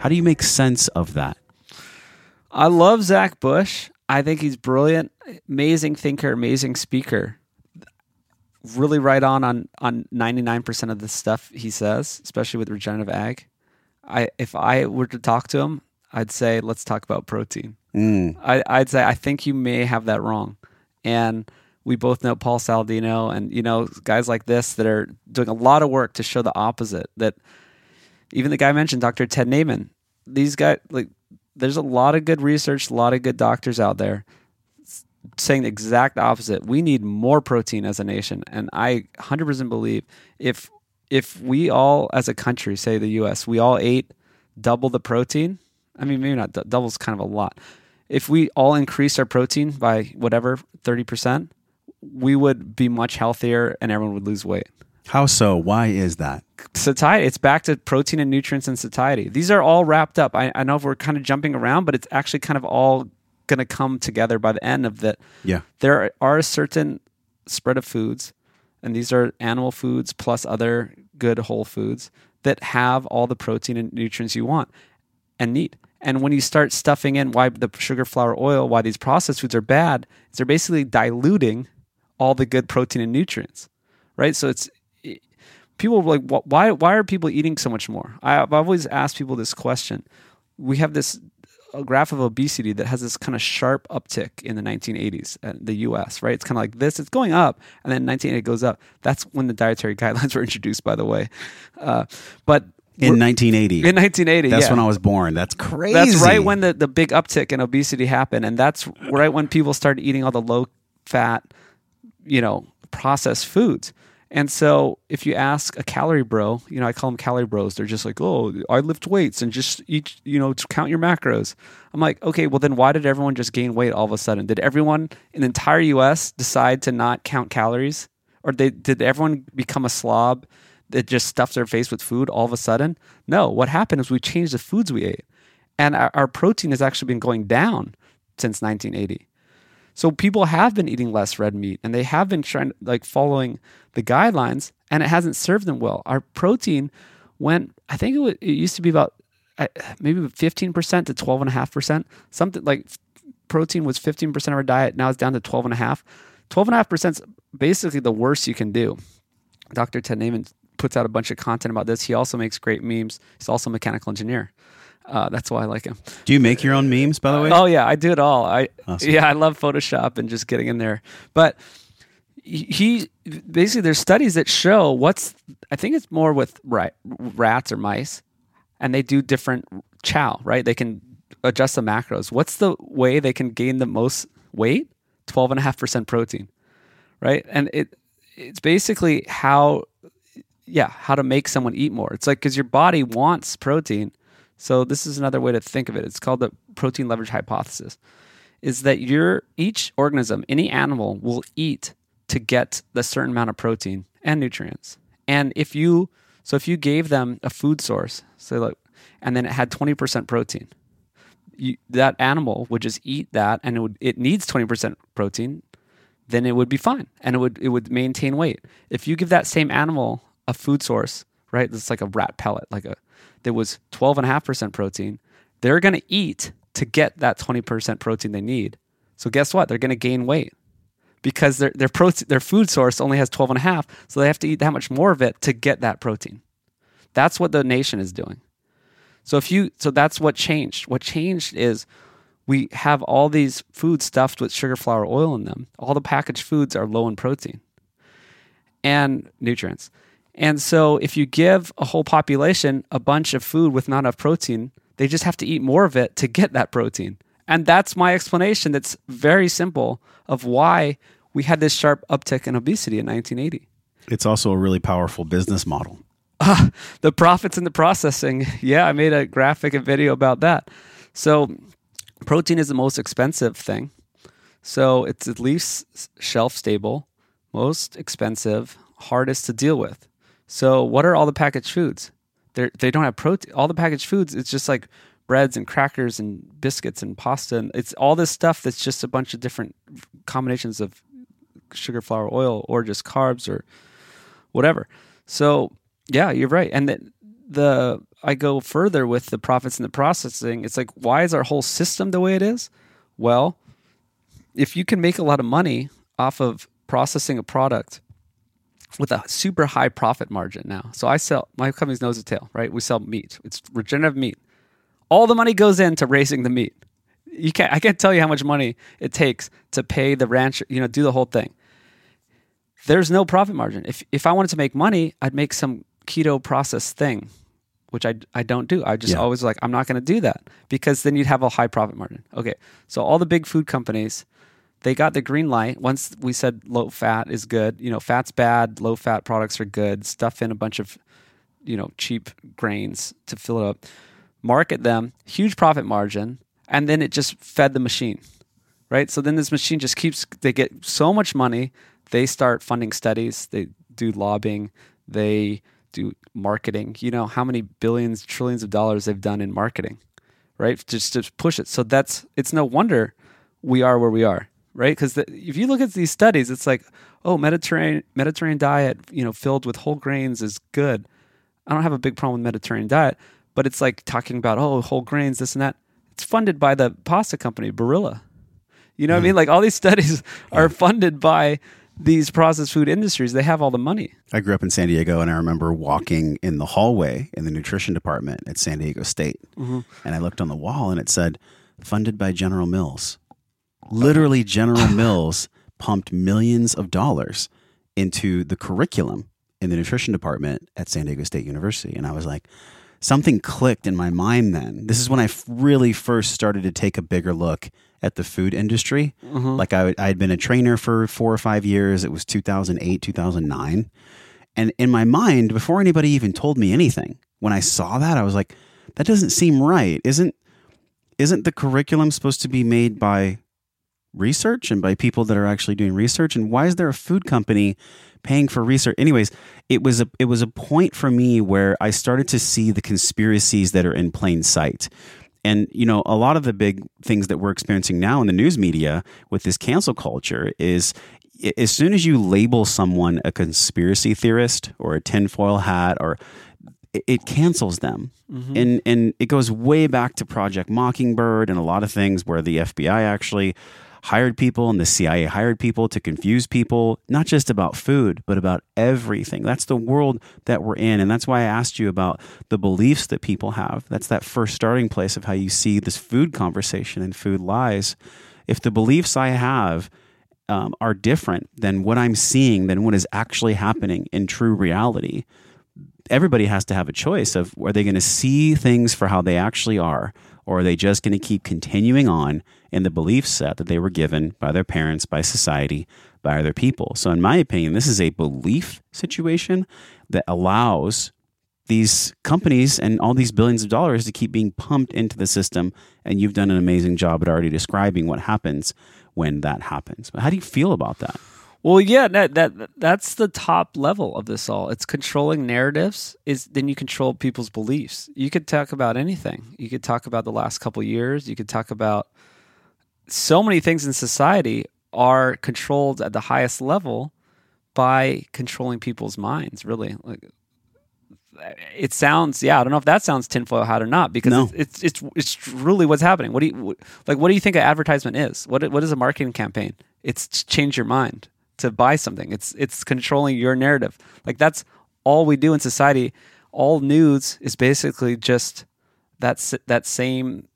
How do you make sense of that? I love Zach Bush. I think he's brilliant, amazing thinker, amazing speaker. Really right on on on ninety nine percent of the stuff he says, especially with regenerative ag. I if I were to talk to him, I'd say let's talk about protein. Mm. I, I'd say I think you may have that wrong, and we both know Paul Saladino and you know guys like this that are doing a lot of work to show the opposite. That even the guy mentioned, Dr. Ted Naiman. These guys like there's a lot of good research, a lot of good doctors out there saying the exact opposite. We need more protein as a nation, and I 100% believe if if we all as a country, say the U.S., we all ate double the protein. I mean, maybe not double's kind of a lot. If we all increased our protein by whatever 30%, we would be much healthier and everyone would lose weight. How so? Why is that? Satiety. It's back to protein and nutrients and satiety. These are all wrapped up. I, I know we're kind of jumping around, but it's actually kind of all going to come together by the end of that. Yeah. There are a certain spread of foods, and these are animal foods plus other good whole foods that have all the protein and nutrients you want and need. And when you start stuffing in why the sugar, flour, oil, why these processed foods are bad, is they're basically diluting all the good protein and nutrients, right? So it's people are like, why why are people eating so much more? I've always asked people this question. We have this a graph of obesity that has this kind of sharp uptick in the 1980s in the US, right? It's kind of like this, it's going up, and then 1980 goes up. That's when the dietary [laughs] guidelines were introduced, by the way. Uh, but In 1980. in 1980, That's yeah. when I was born. That's crazy. That's right when the, the big uptick in obesity happened. And that's right when people started eating all the low fat, you know, processed foods. And so if you ask a calorie bro, you know, I call them calorie bros, they're just like, oh, I lift weights and just eat, you know, to count your macros. I'm like, okay, well, then why did everyone just gain weight all of a sudden? Did everyone in the entire US decide to not count calories? Or they, did everyone become a slob that just stuffed their face with food all of a sudden? No, what happened is we changed the foods we ate and our, our protein has actually been going down since 1980. So people have been eating less red meat and they have been trying like following the guidelines and it hasn't served them well. Our protein went I think it, wa- it used to be about uh, maybe 15% to 12.5%. Something like protein was 15% of our diet. Now it's down to 12.5. 12.5% is basically the worst you can do. Dr. Ted Naiman puts out a bunch of content about this. He also makes great memes. He's also a mechanical engineer. Uh, that's why I like him. Do you make your own memes, by the way? Oh yeah, I do it all. I Awesome. yeah, I love Photoshop and just getting in there. But he basically there's studies that show what's I think it's more with rat, rats or mice, and they do different chow. Right, they can adjust the macros. What's the way they can gain the most weight? Twelve and a half percent protein. Right, and it it's basically how yeah how to make someone eat more. It's like because your body wants protein. So this is another way to think of it. It's called the protein leverage hypothesis. Is that your each organism, any animal, will eat to get the certain amount of protein and nutrients. And if you so if you gave them a food source, say like, and then it had twenty percent protein, you, that animal would just eat that, and it would it needs twenty percent protein, then it would be fine, and it would it would maintain weight. If you give that same animal a food source, right, it's like a rat pellet, like a that was twelve and a half percent protein, they're going to eat to get that twenty percent protein they need. So guess what? They're going to gain weight because their their protein their food source only has 12 and so they have to eat that much more of it to get that protein. That's what the nation is doing. So if you so that's what changed. What changed is we have all these foods stuffed with sugar flour oil in them. All the packaged foods are low in protein and nutrients and so if you give a whole population a bunch of food with not enough protein they just have to eat more of it to get that protein and that's my explanation that's very simple of why we had this sharp uptick in obesity in 1980. It's also a really powerful business model. [laughs] The profits in the processing. [laughs] Yeah, I made a graphic and video about that. So, protein is the most expensive thing. So, it's at least shelf stable, most expensive, hardest to deal with. So, what are all the packaged foods? They're, they don't have protein. All the packaged foods, it's just like breads and crackers and biscuits and pasta. And it's all this stuff that's just a bunch of different combinations of sugar, flour, oil, or just carbs or whatever. So yeah, you're right. And the, the I go further with the profits and the processing. It's like why is our whole system the way it is? Well, if you can make a lot of money off of processing a product with a super high profit margin now. So I sell my company's nose to tail, right? We sell meat. It's regenerative meat. All the money goes into raising the meat. You can't I can't tell you how much money it takes to pay the rancher, you know, do the whole thing there's no profit margin. If if I wanted to make money, I'd make some keto process thing, which I I don't do. I just Yeah. always like I'm not going to do that because then you'd have a high profit margin. Okay, so all the big food companies, they got the green light once we said low fat is good. You know, fat's bad, low fat products are good. Stuff in a bunch of, you know, cheap grains to fill it up. Market them, huge profit margin, and then it just fed the machine. Right? So then this machine just keeps they get so much money, they start funding studies, they do lobbying, they do marketing. You know, how many billions, trillions of dollars they've done in marketing, right? Just to push it. So that's it's no wonder we are where we are, right? Because if you look at these studies, it's like, oh, Mediterranean Mediterranean diet, you know, filled with whole grains is good. I don't have a big problem with Mediterranean diet, but it's like talking about oh, whole grains, this and that. It's funded by the pasta company Barilla. You know what I mean? Mm-hmm. Like all these [laughs] studies are funded by these processed food industries. They have all the money. I grew up in San Diego, and I remember walking in the hallway in the nutrition department at San Diego State, mm-hmm. and I looked on the wall, and it said, "Funded by General Mills." Literally, General Mills pumped millions of dollars into the curriculum in the nutrition department at San Diego State University, and I was like, something clicked in my mind. Then this is when I f- really first started to take a bigger look at the food industry. Mm-hmm. Like I, I had been a trainer for four or five years. It was 2008, 2009. And in my mind, before anybody even told me anything, when I saw that, I was like, that doesn't seem right. Isn't isn't the curriculum supposed to be made by research and by people that are actually doing research? And why is there a food company paying for research? Anyways, it was a it was a point for me where I started to see the conspiracies that are in plain sight. And you know, a lot of the big things that we're experiencing now in the news media with this cancel culture is as soon as you label someone a conspiracy theorist or a tinfoil hat or it- cancels them. Mm-hmm. And and it goes way back to Project Mockingbird and a lot of things where the FBI actually hired people and the CIA hired people to confuse people, not just about food, but about everything. That's the world that we're in. And that's why I asked you about the beliefs that people have. That's that first starting place of how you see this food conversation and food lies. If the beliefs I have um, are different than what I'm seeing, than what is actually happening in true reality, everybody has to have a choice of are they going to see things for how they actually are or are they just going to keep continuing on in the belief set that they were given by their parents by society by other people so in my opinion this is a belief situation that allows these companies and all these billions of dollars to keep being pumped into the system and you've done an amazing job at already describing what happens when that happens but how do you feel about that Well, yeah, that, that that's the top level of this all. It's controlling narratives. Is then you control people's beliefs. You could talk about anything. You could talk about the last couple years. You could talk about so many things in society are controlled at the highest level by controlling people's minds. Really, like it sounds. Yeah, I don't know if that sounds tinfoil hat or not because No. it's, it's it's it's really what's happening. What do you like? What do you think an advertisement is? What what is a marketing campaign? It's to change your mind to buy something. It's it's controlling your narrative. Like that's all we do in society. All news is basically just that that same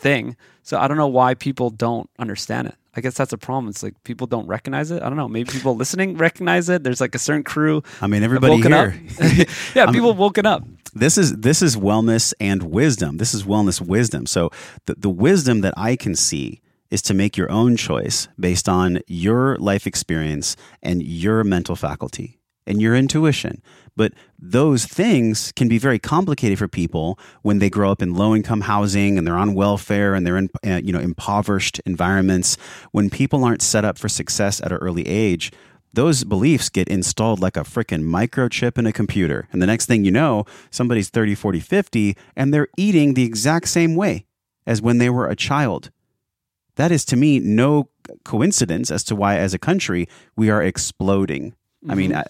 thing. So I don't know why people don't understand it. I guess that's a problem. It's like people don't recognize it. I don't know. Maybe people listening [laughs] recognize it. There's like a certain crew. I mean, everybody woken here. Up. [laughs] yeah, [laughs] people woken up. this is this is wellness and wisdom. This is wellness wisdom. So the, the wisdom that I can see is to make your own choice based on your life experience and your mental faculty and your intuition. But those things can be very complicated for people when they grow up in low income housing and they're on welfare and they're in uh, you know impoverished environments. When people aren't set up for success at an early age, those beliefs get installed like a freaking microchip in a computer. And the next thing you know, somebody's 30, 40, 50, and they're eating the exact same way as when they were a child. That is to me no coincidence as to why, as a country, we are exploding. I mean, I,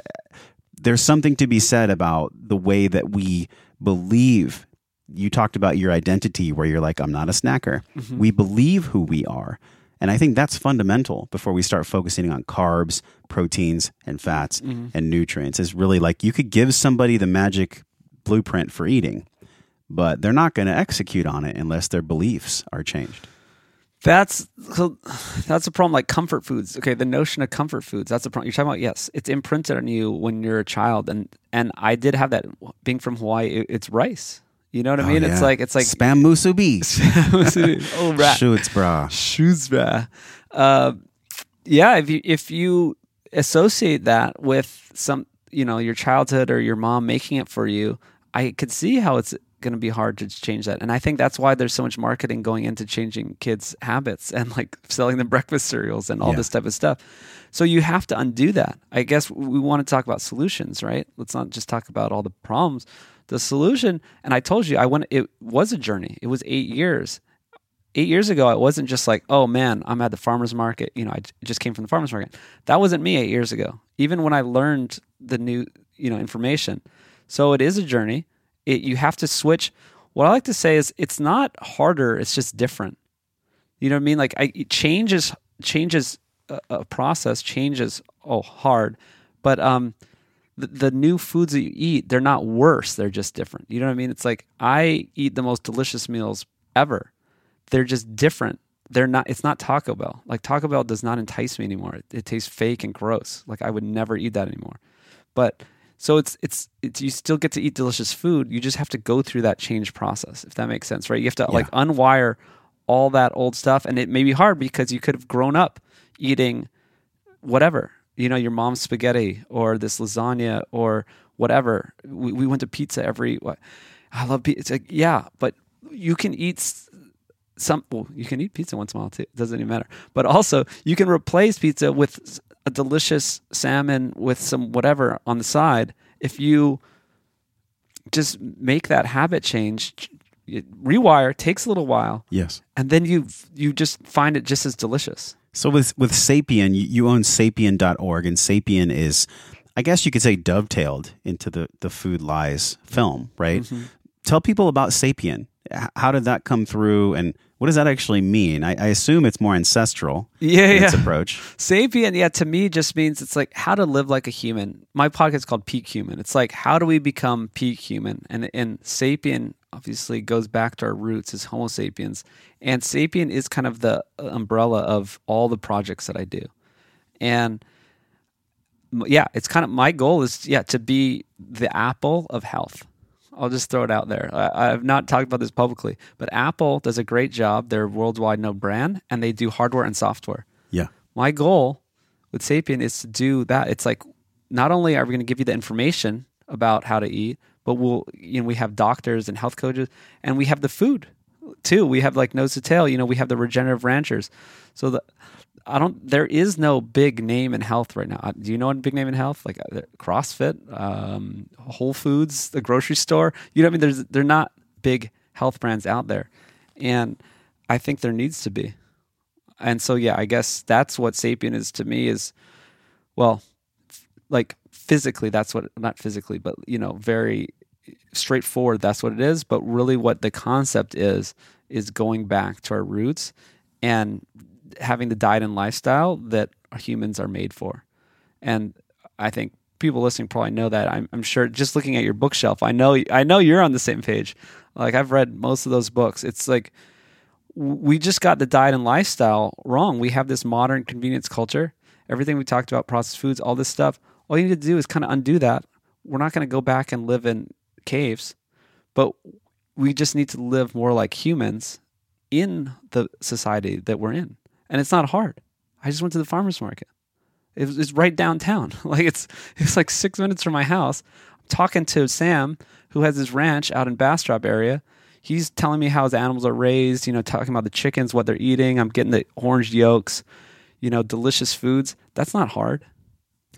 there's something to be said about the way that we believe. You talked about your identity where you're like, I'm not a snacker. Mm-hmm. We believe who we are. And I think that's fundamental before we start focusing on carbs, proteins, and fats mm-hmm. and nutrients. Is really like you could give somebody the magic blueprint for eating, but they're not going to execute on it unless their beliefs are changed. That's so that's a problem like comfort foods. Okay, the notion of comfort foods, that's a problem. You're talking about yes, it's imprinted on you when you're a child and and I did have that being from Hawaii, it- it's rice. You know what I mean? It's Oh, yeah. like it's like spam musubi. [laughs] [laughs] oh rat. Shoots, brah. Shoes, bruh. Uh, yeah, if you if you associate that with some, you know, your childhood or your mom making it for you, I could see how it's going to be hard to change that. And I think that's why there's so much marketing going into changing kids' habits and like selling them breakfast cereals and all Yeah. this type of stuff. So you have to undo that. I guess we want to talk about solutions, right? Let's not just talk about all the problems. The solution, and I told you, I went. It was a journey. It was eight years. Eight years ago, it wasn't just like, oh man, I'm at the farmers market. You know, I just came from the farmers market. That wasn't me eight years ago. Even when I learned the new, you know, information. So it is a journey. It you have to switch. What I like to say is, it's not harder. It's just different. You know what I mean? Like I it changes changes a, a process changes oh hard, but um the, the new foods that you eat they're not worse. They're just different. You know what I mean? It's like I eat the most delicious meals ever. They're just different. They're not. It's not Taco Bell. Like Taco Bell does not entice me anymore. It, it tastes fake and gross. Like I would never eat that anymore. But so it's it's it's you still get to eat delicious food. You just have to go through that change process, if that makes sense, right? You have to like unwire all that old stuff, and it may be hard because you could have grown up eating whatever, you know, your mom's spaghetti or this lasagna or whatever. We, we went to pizza every. What, I love pizza. It's like yeah, but you can eat some. Well, you can eat pizza once in a while too. It doesn't even matter. But also, you can replace pizza with a delicious salmon with some whatever on the side if you just make that habit change. Rewire takes a little while, Yes. and then you you just find it just as delicious. So with with Sapien, you, you own sapien.org and Sapien is I guess you could say dovetailed into the the Food Lies film, right? Mm-hmm. Tell people about Sapien. How did that come through and what does that actually mean? I, I assume it's more ancestral Yeah, in its approach. [laughs] Sapien, yeah, to me just means it's like how to live like a human. My podcast is called Peak Human. It's like how do we become peak human? And and sapien obviously goes back to our roots as Homo sapiens. And sapien is kind of the umbrella of all the projects that I do. And yeah, it's kind of my goal is yeah to be the apple of health. I'll just throw it out there. I, I've not talked about this publicly, but Apple does a great job. They're a worldwide no brand, and they do hardware and software. Yeah. My goal with Sapien is to do that. It's like not only are we going to give you the information about how to eat, but we'll you know we have doctors and health coaches, and we have the food too. We have like nose to tail. You know, we have the regenerative ranchers. So the I don't. There is no big name in health right now. Do you know a big name in health? Like uh, CrossFit, um, Whole Foods, the grocery store. You know what I mean? There's they're not big health brands out there, and I think there needs to be. And so yeah, I guess that's what Sapien is to me. Is well, like physically, that's what not physically, but you know, very straightforward. That's what it is. But really, what the concept is is going back to our roots and having the diet and lifestyle that humans are made for. And I think people listening probably know that. I'm, I'm sure just looking at your bookshelf, I know I know you're on the same page. Like I've read most of those books. It's like we just got the diet and lifestyle wrong. We have this modern convenience culture. Everything we talked about, processed foods, all this stuff. All you need to do is kind of undo that. We're not going to go back and live in caves, but we just need to live more like humans in the society that we're in. And it's not hard. I just went to the farmer's market. It it's right downtown. [laughs] Like it's it's like six minutes from my house. I'm talking to Sam, who has his ranch out in Bastrop area. He's telling me how his animals are raised. You know, talking about the chickens, what they're eating. I'm getting the orange yolks. You know, delicious foods. That's not hard.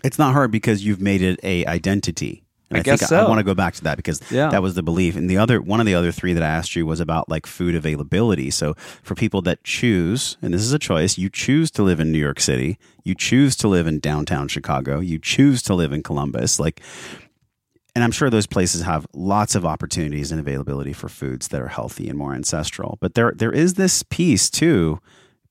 It's not hard because you've made it a identity. I I, think guess I, so. want to go back to that because Yeah. that was the belief. And the other one of the other three that I asked you was about like food availability. So for people that choose, and this is a choice, you choose to live in New York City, you choose to live in downtown Chicago, you choose to live in Columbus, like and I'm sure those places have lots of opportunities and availability for foods that are healthy and more ancestral. But there there is this piece too,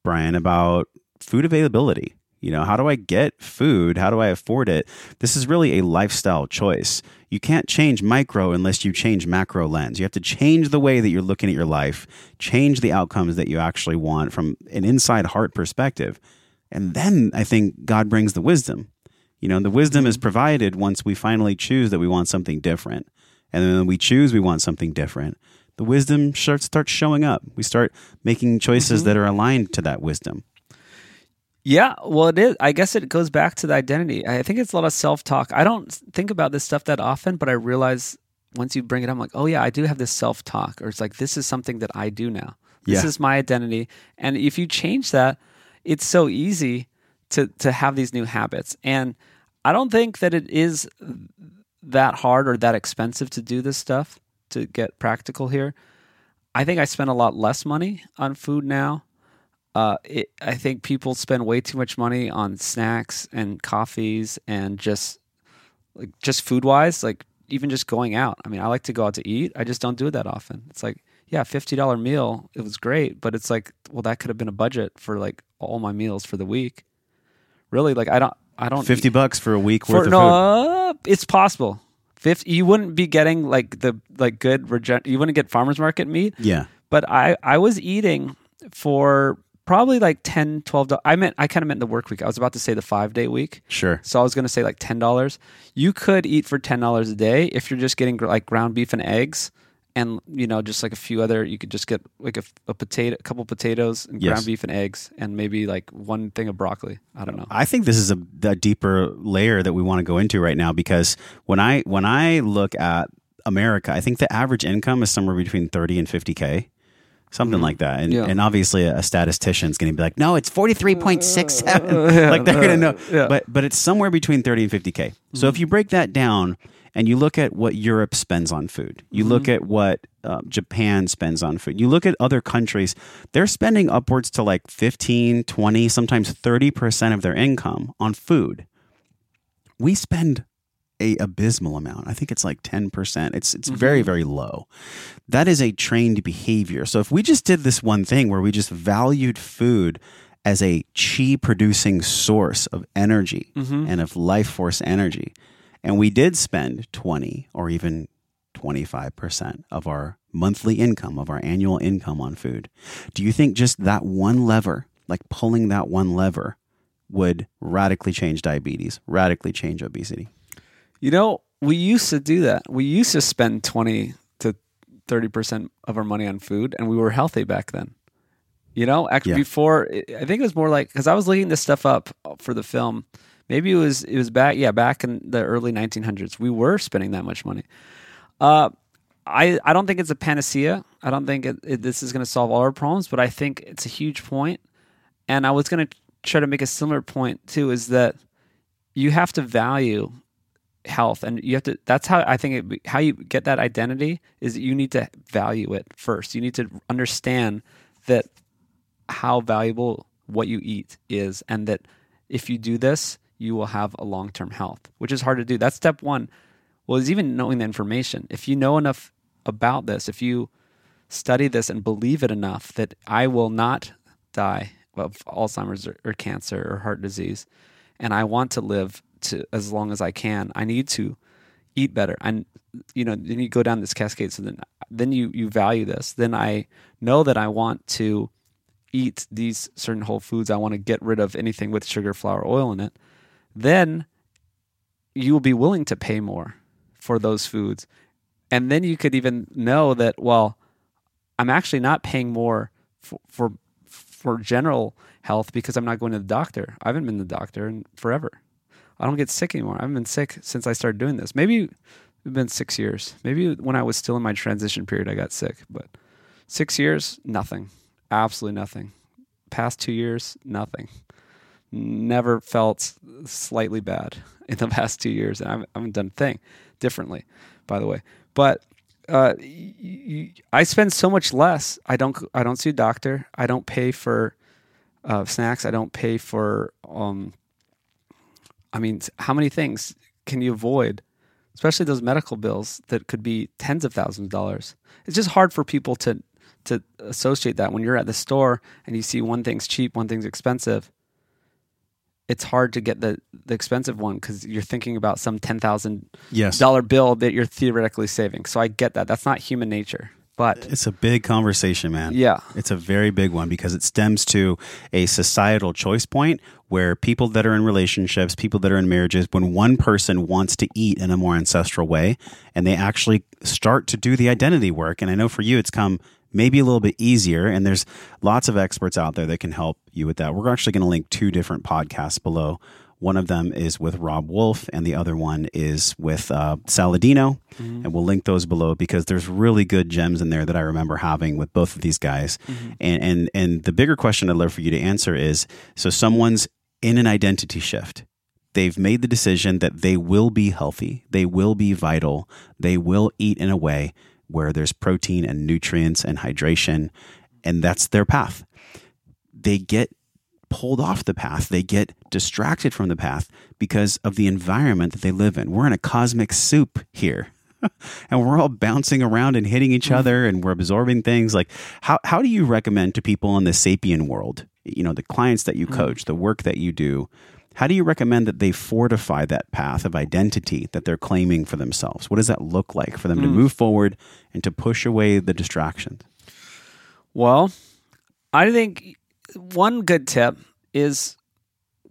Brian, about food availability. You know, how do I get food? How do I afford it? This is really a lifestyle choice. You can't change micro unless you change macro lens. You have to change the way that you're looking at your life, change the outcomes that you actually want from an inside heart perspective. And then I think God brings the wisdom. You know, the wisdom is mm-hmm. provided once we finally choose that we want something different. And then when we choose we want something different, the wisdom starts starts showing up. We start making choices mm-hmm. that are aligned to that wisdom. Yeah, well, it is. I guess it goes back to the identity. I think it's a lot of self talk. I don't think about this stuff that often, but I realize once you bring it up, I'm like, oh, yeah, I do have this self talk. Or it's like, this is something that I do now. This Yeah. is my identity. And if you change that, it's so easy to, to have these new habits. And I don't think that it is that hard or that expensive to do this stuff, to get practical here. I think I spend a lot less money on food now. Uh, it, I think people spend way too much money on snacks and coffees and just like just food wise, like even just going out. I mean, I like to go out to eat. I just don't do it that often. It's like, yeah, fifty dollar meal, it was great, but it's like, well, that could have been a budget for like all my meals for the week. Really, like I don't, I don't Fifty bucks for a week for worth of no, food. uh, it's possible. Fifty, you wouldn't be getting like the like good regen- You wouldn't get farmers market meat Yeah. but I I was eating for probably like 10 12 i meant i kind of meant the work week. I was about to say the five day week. Sure. So i was going to say like $10 you could eat for $10 a day if you're just getting like ground beef and eggs and you know just like a few other you could just get like a, a potato a couple potatoes and yes. ground beef and eggs and maybe like one thing of broccoli. I don't know. I think this is a, a deeper layer that we want to go into right now because when i when i look at america i think the average income is somewhere between 30 and 50k something mm-hmm. like that. And, yeah. and obviously, a, statistician statistician's going to be like, no, it's forty three point six seven. [laughs] [laughs] Like they're going to know, yeah. but but it's somewhere between thirty and fifty k. So mm-hmm. if mm. you break that down and you look at what Europe spends on food, you mm-hmm. look at what uh, Japan spends on food, you look at other countries, they're spending upwards to like 15, 20, sometimes 30% of their income on food. We spend a abysmal amount. I think it's like 10%. It's it's very mm-hmm. very low. That is a trained behavior. So if we just did this one thing where we just valued food as a chi producing source of energy mm-hmm. and of life force energy and we did spend 20 or even 25% of our monthly income, of our annual income on food. Do you think just that one lever, like pulling that one lever, would radically change diabetes, radically change obesity? You know, we used to do that. We used to spend 20 to 30% of our money on food and we were healthy back then. You know, actually Yeah. before I think it was more like cuz I was looking this stuff up for the film. Maybe it was it was back yeah, back in the early 1900s. We were spending that much money. Uh I, I don't think it's a panacea. I don't think it, it, this is going to solve all our problems, but I think it's a huge point. And I was going to try to make a similar point too is that you have to value health and you have to that's how i think it, how you get that identity is you need to value it first. You need to understand that how valuable what you eat is and that if you do this you will have a long-term health which is hard to do. That's step one. Well is even knowing the information. If you know enough about this if you study this and believe it enough that i will not die of alzheimer's or cancer or heart disease and i want to live to as long as I can. I need to eat better. And you know, then you go down this cascade. So then, then you you value this. Then I know that I want to eat these certain whole foods. I want to get rid of anything with sugar, flour, oil in it. Then you will be willing to pay more for those foods, and then you could even know that well, I'm actually not paying more for for, for general health because I'm not going to the doctor. I haven't been to the doctor in forever. I don't get sick anymore. I haven't been sick since I started doing this. Maybe it's been six years. Maybe when I was still in my transition period, I got sick. But six years, nothing. Absolutely nothing. Past two years, nothing. Never felt slightly bad [laughs] in the past two years. And I haven't, done a thing differently, by the way. But uh, I spend so much less. I don't. I don't see a doctor. I don't pay for uh, snacks. I don't pay for um, I mean, how many things can you avoid, especially those medical bills that could be tens of thousands of dollars? It's just hard for people to to associate that when you're at the store and you see one thing's cheap, one thing's expensive. It's hard to get the the expensive one because you're thinking about some ten thousand Yes. dollar bill that you're theoretically saving. So I get that. That's not human nature, but It's a big conversation, man. Yeah. It's a very big one because it stems to a societal choice point where people that are in relationships, people that are in marriages, when one person wants to eat in a more ancestral way and they actually start to do the identity work, and I know for you it's come maybe a little bit easier. And there's lots of experts out there that can help you with that. We're actually going to link two different podcasts below. One of them is with Robb Wolf, and the other one is with uh, Saladino. And we'll link those below because there's really good gems in there that I remember having with both of these guys. And, and and the bigger question I'd love for you to answer is: so someone's in an identity shift. They've made the decision that they will be healthy, they will be vital, they will eat in a way where there's protein and nutrients and hydration, and that's their path. They get pulled off the path, they get distracted from the path because of the environment that they live in. We're in a cosmic soup here. [laughs] and we're all bouncing around and hitting each other and we're absorbing things. Like how, how do you recommend to people in the sapien world you know the clients that you mm. coach the work that you do how do you recommend that they fortify that path of identity that they're claiming for themselves? What does that look like for them to mm. move forward and to push away the distractions? Well, I think one good tip is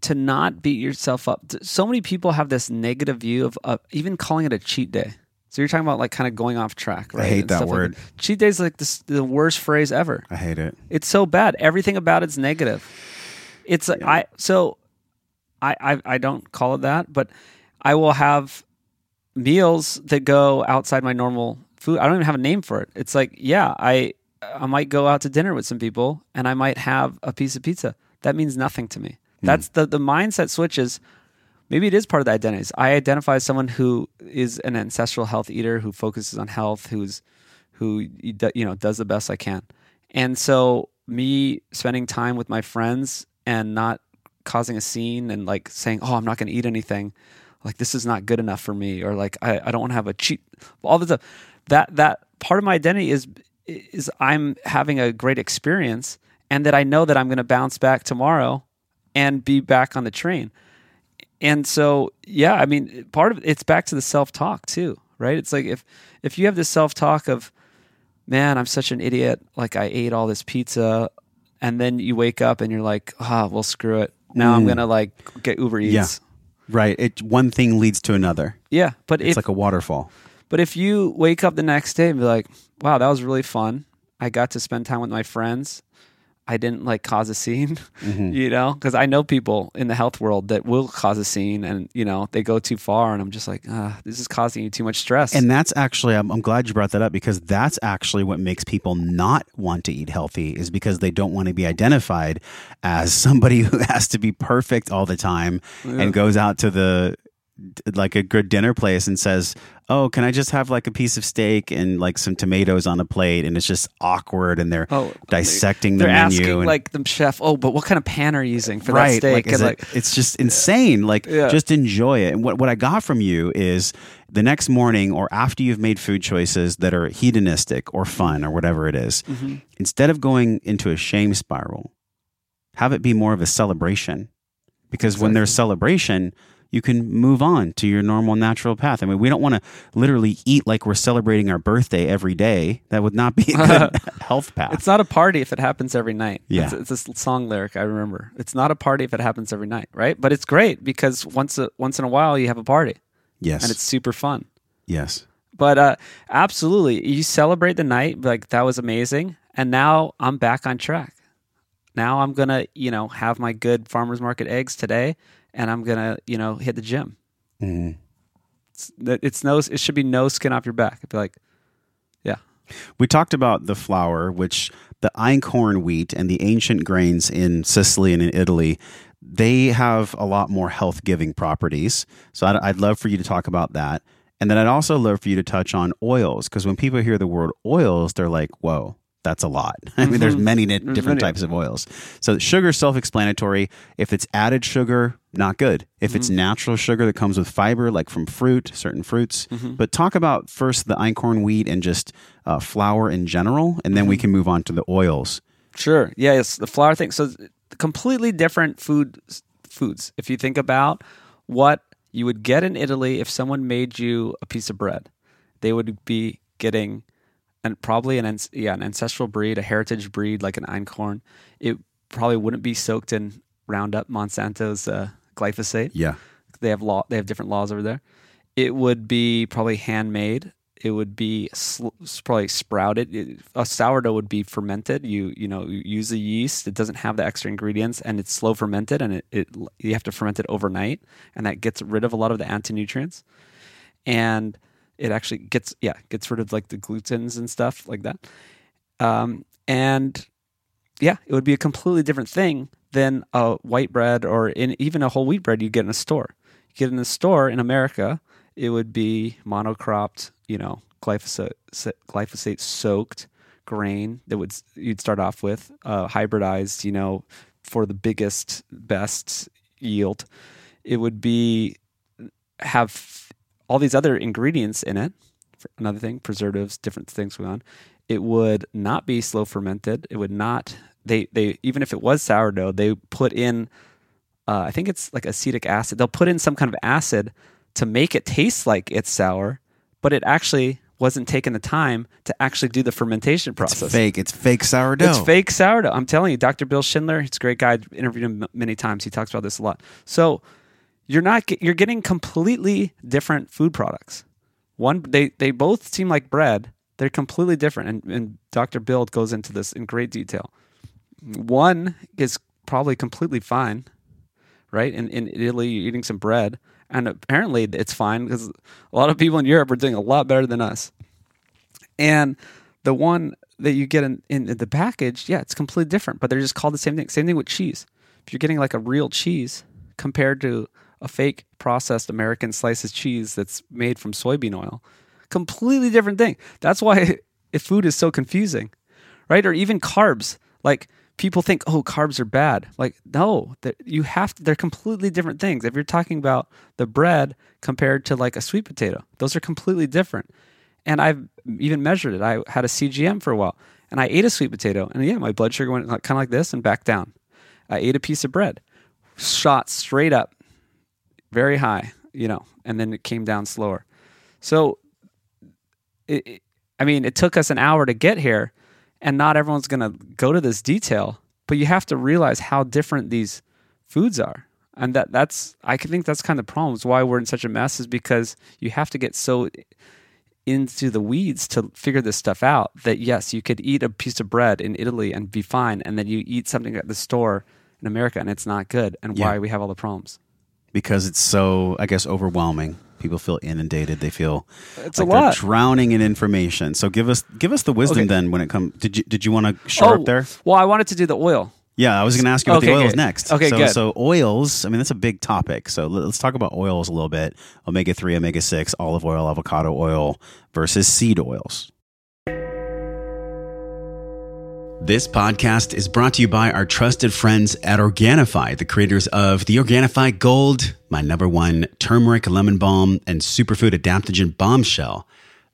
to not beat yourself up. So many people have this negative view of uh, even calling it a cheat day. So you're talking about like kind of going off track, right? I hate and that stuff like word. cheat day is like this, the worst phrase ever. i hate it It's so bad. Everything about it's negative. It's like I so I, I I don't call it that, but I will have meals that go outside my normal food. I don't even have a name for it. It's like, yeah, I I might go out to dinner with some people and I might have a piece of pizza. That means nothing to me. Hmm. That's the the mindset switches. Maybe it is part of the identities. I identify as someone who is an ancestral health eater who focuses on health, who's who you know does the best I can. And so me spending time with my friends and not causing a scene and like saying, "Oh, I'm not going to eat anything," like this is not good enough for me, or like I, I don't want to have a cheat. All the stuff that that part of my identity is is I'm having a great experience, and that I know that I'm going to bounce back tomorrow and be back on the train. And so, yeah, I mean, part of it's back to the self talk too, right? It's like if if you have this self talk of, man, I'm such an idiot, like I ate all this pizza, and then you wake up and you're like, ah, well, screw it. Now I'm gonna like get Uber Eats. Yeah. right it one thing leads to another Yeah, but it's if like a waterfall but if you wake up the next day and be like, wow, that was really fun. I got to spend time with my friends. I didn't like cause a scene, you know, because I know people in the health world that will cause a scene and, you know, they go too far. And I'm just like, ah, this is causing you too much stress. And that's actually, I'm, I'm glad you brought that up because that's actually what makes people not want to eat healthy is because they don't want to be identified as [laughs] somebody who has to be perfect all the time and goes out to the like a good dinner place and says, "Oh, can I just have like a piece of steak and like some tomatoes on a plate?" And it's just awkward, and they're Oh, dissecting the they're menu. asking and, like the chef, oh, but what kind of pan are you using for that steak? like, and it- like, it's just insane. Like, Yeah. just enjoy it. And what what I got from you is the next morning or after you've made food choices that are hedonistic or fun or whatever it is, Mm-hmm. instead of going into a shame spiral, have it be more of a celebration. Because when there's celebration, you can move on to your normal natural path. I mean, we don't want to literally eat like we're celebrating our birthday every day. That would not be a good [laughs] health path. It's not a party if it happens every night. Yeah. It's, it's a song lyric I remember. It's not a party if it happens every night, right? But it's great because once a, once in a while you have a party yes. and it's super fun. yes. But uh, absolutely, you celebrate the night like that was amazing, and now I'm back on track. Now I'm gonna, you know, have my good farmers market eggs today, and I'm gonna, you know, hit the gym. Mhm. It's, it's no, it should be no skin off your back. I'd be like, yeah, We talked about the flour, which the einkorn wheat and the ancient grains in Sicily and in Italy, they have a lot more health giving properties. So I'd, I'd love for you to talk about that. And then I'd also love for you to touch on oils, because when people hear the word oils, they're like, whoa. That's a lot. [laughs] I mean, there's mm-hmm. many di- different many. types of oils. So sugar self-explanatory. If it's added sugar, not good. If it's mm-hmm. natural sugar that comes with fiber, like from fruit, certain fruits. Mm-hmm. But talk about first the einkorn wheat and just uh, flour in general, and then we can move on to the oils. Sure. Yeah, it's the flour thing. So completely different food foods. If you think about what you would get in Italy if someone made you a piece of bread, they would be getting and probably an yeah an ancestral breed, a heritage breed like an einkorn. It probably wouldn't be soaked in Roundup, Monsanto's uh, glyphosate. Yeah. They have law. They have different laws over there. It would be probably handmade. it would be sl- probably sprouted. It, a sourdough would be fermented. You you know you use the yeast. It doesn't have the extra ingredients, and it's slow fermented, and it, it you have to ferment it overnight, and that gets rid of a lot of the anti-nutrients, and it actually gets yeah gets rid of like the glutens and stuff like that. Um, and yeah, it would be a completely different thing than a white bread or in even a whole wheat bread you get in a store. You get in a store in America, it would be monocropped, you know, glyphosate glyphosate soaked grain that would you'd start off with uh, hybridized, you know, for the biggest best yield. It would be have all these other ingredients in it. Another thing, preservatives, different things going on. It would not be slow fermented. It would not they they even if it was sourdough, they put in uh, I think it's like acetic acid. They'll put in some kind of acid to make it taste like it's sour, but it actually wasn't taking the time to actually do the fermentation process. It's fake. It's fake sourdough. It's fake sourdough. I'm telling you, Dr. Bill Schindler, he's a great guy. I've interviewed him many times. He talks about this a lot. So you're not you're getting completely different food products. One they they both seem like bread. They're completely different, and, and Dr. Bill goes into this in great detail. One is probably completely fine, right? In in Italy, you're eating some bread, and apparently it's fine because a lot of people in Europe are doing a lot better than us. And the one that you get in, in the package, yeah, it's completely different, but they're just called the same thing. Same thing with cheese. If you're getting like a real cheese compared to a fake processed American slices cheese that's made from soybean oil, completely different thing. That's why [laughs] if food is so confusing, right? Or even carbs. Like people think, oh, carbs are bad. Like, no, you have to, they're completely different things. If you're talking about the bread compared to like a sweet potato, those are completely different. And I've even measured it. I had a CGM for a while and I ate a sweet potato and yeah, my blood sugar went kind of like this and back down. I ate a piece of bread, shot straight up, very high, you know, and then it came down slower. So, it, it, I mean, it took us an hour to get here and not everyone's going to go to this detail but you have to realize how different these foods are and that that's i think that's kind of the problem is why we're in such a mess is because you have to get so into the weeds to figure this stuff out that yes you could eat a piece of bread in italy and be fine and then you eat something at the store in america and it's not good and Yeah. why we have all the problems because it's so, I guess, overwhelming. People feel inundated. They feel It's like a they're lot. drowning in information. So give us give us the wisdom Okay. then when it comes. Did you did you want to shore up oh, there? well i wanted to do the oil Yeah, I was going to ask you about the oils good. next. Okay, so, good. So oils, I mean, that's a big topic. So let's talk about oils a little bit. Omega three, omega six, olive oil, avocado oil versus seed oils. This podcast is brought to you by our trusted friends at Organifi, the creators of the Organifi Gold, my number one turmeric lemon balm and superfood adaptogen bombshell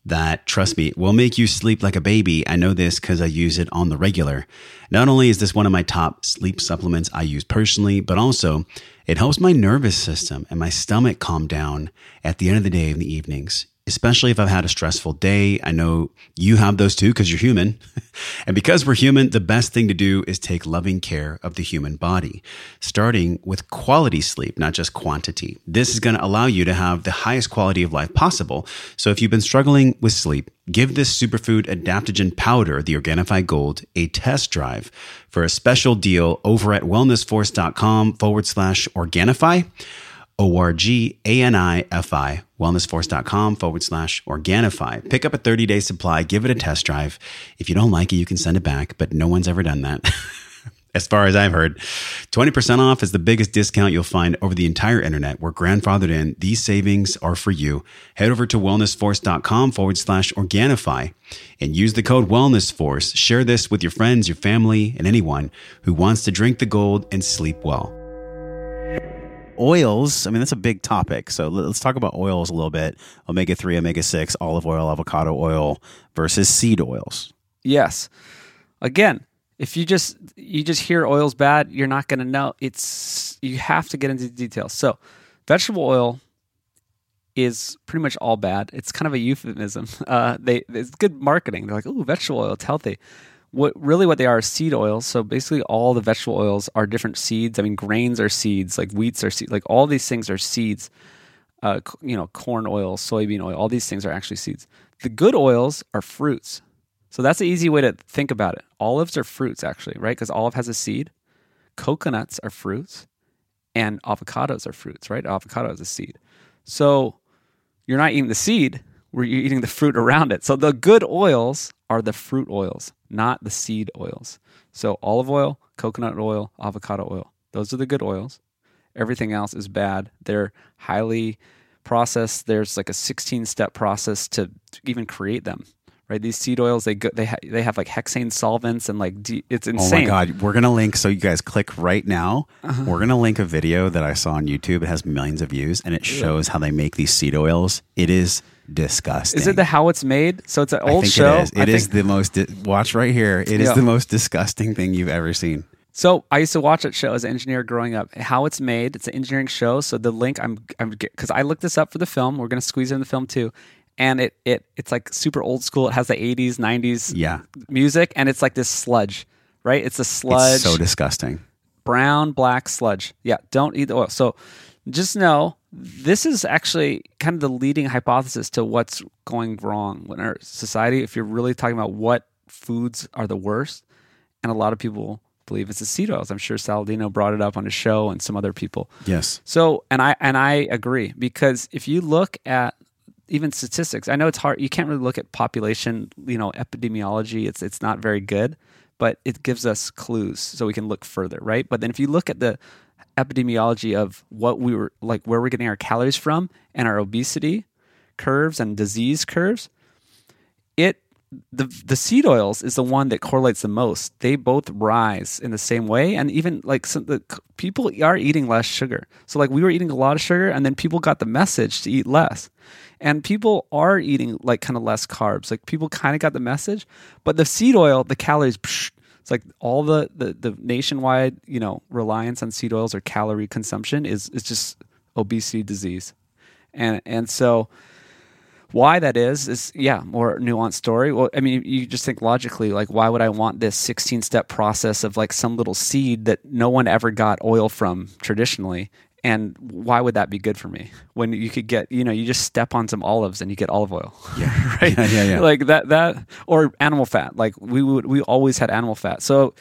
that, trust me, will make you sleep like a baby. I know this because I use it on the regular. Not only is this one of my top sleep supplements I use personally, but also it helps my nervous system and my stomach calm down at the end of the day in the evenings especially if I've had a stressful day. I know you have those too because you're human. [laughs] and because we're human, the best thing to do is take loving care of the human body, starting with quality sleep, not just quantity. This is going to allow you to have the highest quality of life possible. So if you've been struggling with sleep, give this superfood adaptogen powder, the Organifi Gold, a test drive for a special deal over at wellnessforce.com forward slash Organifi. O-R-G-A-N-I-F-I, wellnessforce.com forward slash Organifi. Pick up a 30-day supply, give it a test drive. If you don't like it, you can send it back, but no one's ever done that. [laughs] as far as I've heard. 20% off is the biggest discount you'll find over the entire internet. We're grandfathered in. These savings are for you. Head over to wellnessforce.com forward slash Organifi and use the code WellnessForce. Share this with your friends, your family, and anyone who wants to drink the gold and sleep well oils i mean that's a big topic so let- let's talk about oils a little bit omega-3 omega-6 olive oil avocado oil versus seed oils Yes. Again, if you just you just hear oil's bad, you're not going to know. It's you have to get into the details. So, vegetable oil is pretty much all bad. It's kind of a euphemism. [laughs] Uh, they it's good marketing. They're like, "Oh, vegetable oil, it's healthy." What really what they are is seed oils. So basically, all the vegetable oils are different seeds. I mean, grains are seeds, like wheats are seeds. Like all these things are seeds. Uh, you know, corn oil, soybean oil, all these things are actually seeds. The good oils are fruits. So that's the easy way to think about it. Olives are fruits, actually, right? Because olive has a seed. Coconuts are fruits, and avocados are fruits, right? Avocado is a seed. So you're not eating the seed, we're eating the fruit around it. So the good oils are the fruit oils, not the seed oils. So olive oil, coconut oil, avocado oil. Those are the good oils. Everything else is bad. They're highly processed. There's like a 16 step process to even create them. Right, these seed oils they go, they ha- they have like hexane solvents and like de- it's Oh insane. my god, we're gonna link so you guys click right now. Uh-huh. We're gonna link a video that I saw on YouTube. It has millions of views and it shows how they make these seed oils. It is disgusting. Is it the how it's made? So it's an I old think show. it is. I It is the most. Di- watch right here. It is Yeah. the most disgusting thing you've ever seen. So I used to watch that show as an engineer growing up. How it's made, it's an engineering show. So the link I'm I'm because I looked this up for the film. We're gonna squeeze it in the film too, and it it it's like super old school. It has the 80s, 90s Yeah, music, and it's like this sludge, right? It's a sludge, it's so disgusting. brown black sludge. Yeah, don't eat the oil. So just know this is actually kind of the leading hypothesis to what's going wrong in our society. If you're really talking about what foods are the worst, and a lot of people believe it's the seed oils. I'm sure Saladino brought it up on his show and some other people. Yes. So, and I and I agree because if you look at even statistics, I know it's hard. You can't really look at population, you know, epidemiology. It's it's not very good, but it gives us clues so we can look further, right? But then if you look at the epidemiology of what we were like, where we're getting our calories from, and our obesity curves and disease curves, it the the seed oils is the one that correlates the most. They both rise in the same way, and even like some, the people are eating less sugar. So like we were eating a lot of sugar, and then people got the message to eat less, and people are eating like kind of less carbs. Like people kind of got the message, but the seed oil, the calories. Psh, it's like all the, the the nationwide you know reliance on seed oils or calorie consumption is is just obesity disease, and and so why that is is yeah more nuanced story. Well i mean you just think logically like why would i want this 16 step process of like some little seed that no one ever got oil from traditionally and why would that be good for me? When you could get you know you just step on some olives and you get olive oil. Yeah. [laughs] Right? Yeah, yeah, yeah. like that that or animal fat. Like we would we always had animal fat. So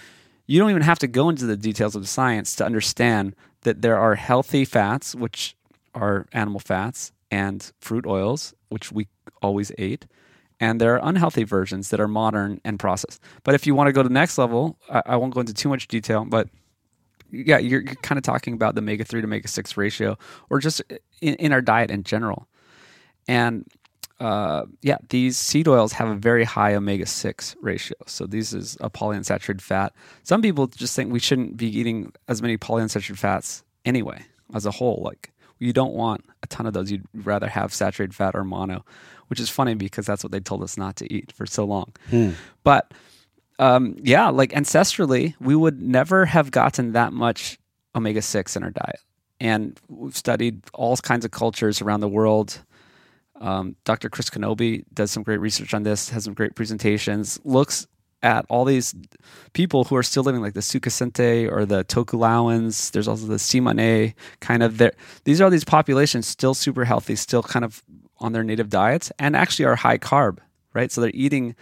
you don't even have to go into the details of the science to understand that there are healthy fats which are animal fats and fruit oils which we always ate. And there are unhealthy versions that are modern and processed. But if you want to go to the next level i, I won't go into too much detail but yeah you're, you're kind of talking about the omega 3 to omega 6 ratio or just in, in our diet in general and uh, yeah, these seed oils have a very high omega 6 ratio. So, this is a polyunsaturated fat. Some people just think we shouldn't be eating as many polyunsaturated fats anyway, as a whole. Like, you don't want a ton of those. You'd rather have saturated fat or mono, which is funny because that's what they told us not to eat for so long. But um, yeah, like ancestrally, we would never have gotten that much omega 6 in our diet. And we've studied all kinds of cultures around the world. Um, Dr. Chris Knobbe does some great research on this, has some great presentations, looks at all these people who are still living like the Sukasente or the Tokelauans. There's also the Tsimane kind of there. These are these populations still super healthy, still kind of on their native diets and actually are high carb, right? So they're eating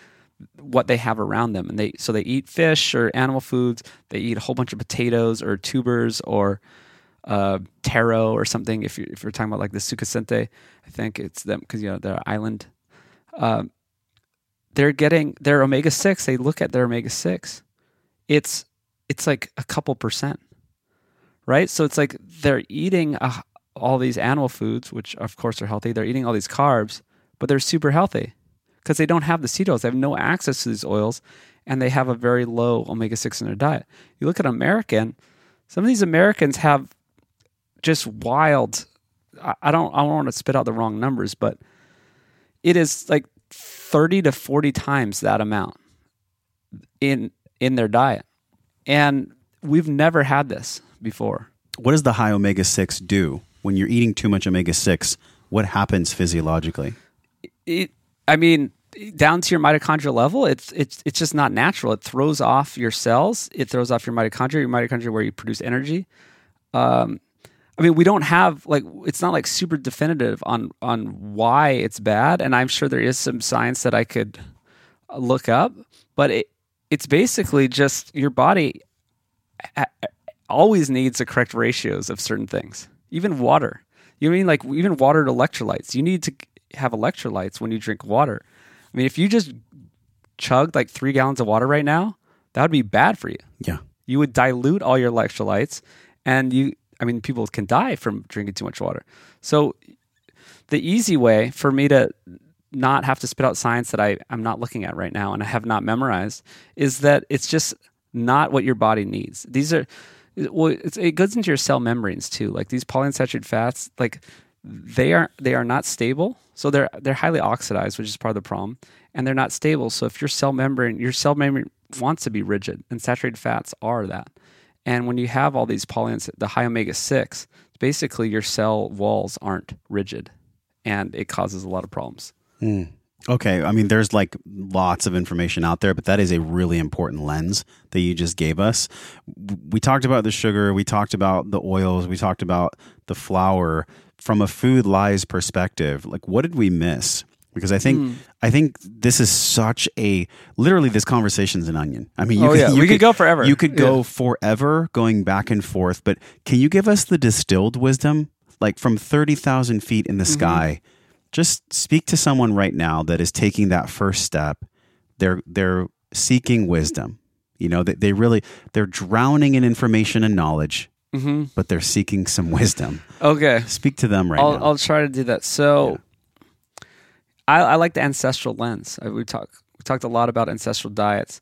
what they have around them. And they so they eat fish or animal foods. They eat a whole bunch of potatoes or tubers or uh, taro or something. If you're, if you're talking about like the sucasente i think it's them because you know they're island. Um, they're getting their omega-6 they look at their omega-6 it's it's like a couple percent right? So it's like they're eating uh all these animal foods which of course are healthy. They're eating all these carbs but they're super healthy because they don't have the seed oils. They have no access to these oils, and they have a very low omega six in their diet. You look at American; some of these Americans have just wild. I don't. I don't want to spit out the wrong numbers, but it is like thirty to forty times that amount in in their diet, and we've never had this before. What does the high omega six do when you're eating too much omega six? What happens physiologically? it I mean, down to your mitochondrial level, it's it's it's just not natural. It throws off your cells. It throws off your mitochondria. Your mitochondria where you produce energy. Um, I mean, we don't have like it's not like super definitive on on why it's bad, and I'm sure there is some science that I could look up, but it it's basically just your body always needs the correct ratios of certain things, even water. You mean like even water to electrolytes? You need to have electrolytes when you drink water. I mean, if you just chugged like three gallons of water right now, that would be bad for you Yeah. you would dilute all your electrolytes and you i mean people can die from drinking too much water so the easy way for me to not have to spit out science that I, i'm not looking at right now and i have not memorized is that it's just not what your body needs these are well it's, it goes into your cell membranes too like these polyunsaturated fats like they are they are not stable so they're they're highly oxidized which is part of the problem and they're not stable so if your cell membrane your cell membrane wants to be rigid and saturated fats are that and when you have all these polyuns the high omega 6 basically your cell walls aren't rigid and it causes a lot of problems hmm. Okay, I mean, there's like lots of information out there, but that is a really important lens that you just gave us. We talked about the sugar, we talked about the oils, we talked about the flour. From a food lies perspective, like what did we miss? Because I think I think this is such a literally this conversation's an onion. I mean, you Oh, could, yeah, you we could go forever. You could go Yeah. forever going back and forth. But can you give us the distilled wisdom, like from thirty thousand feet in the Mm-hmm. sky? just speak to someone right now that is taking that first step they're they're seeking wisdom you know they, they really they're drowning in information and knowledge mm-hmm. but they're seeking some wisdom okay speak to them right I'll, now I'll try to do that. So, I, I like the ancestral lens. I, we talk we talked a lot about ancestral diets,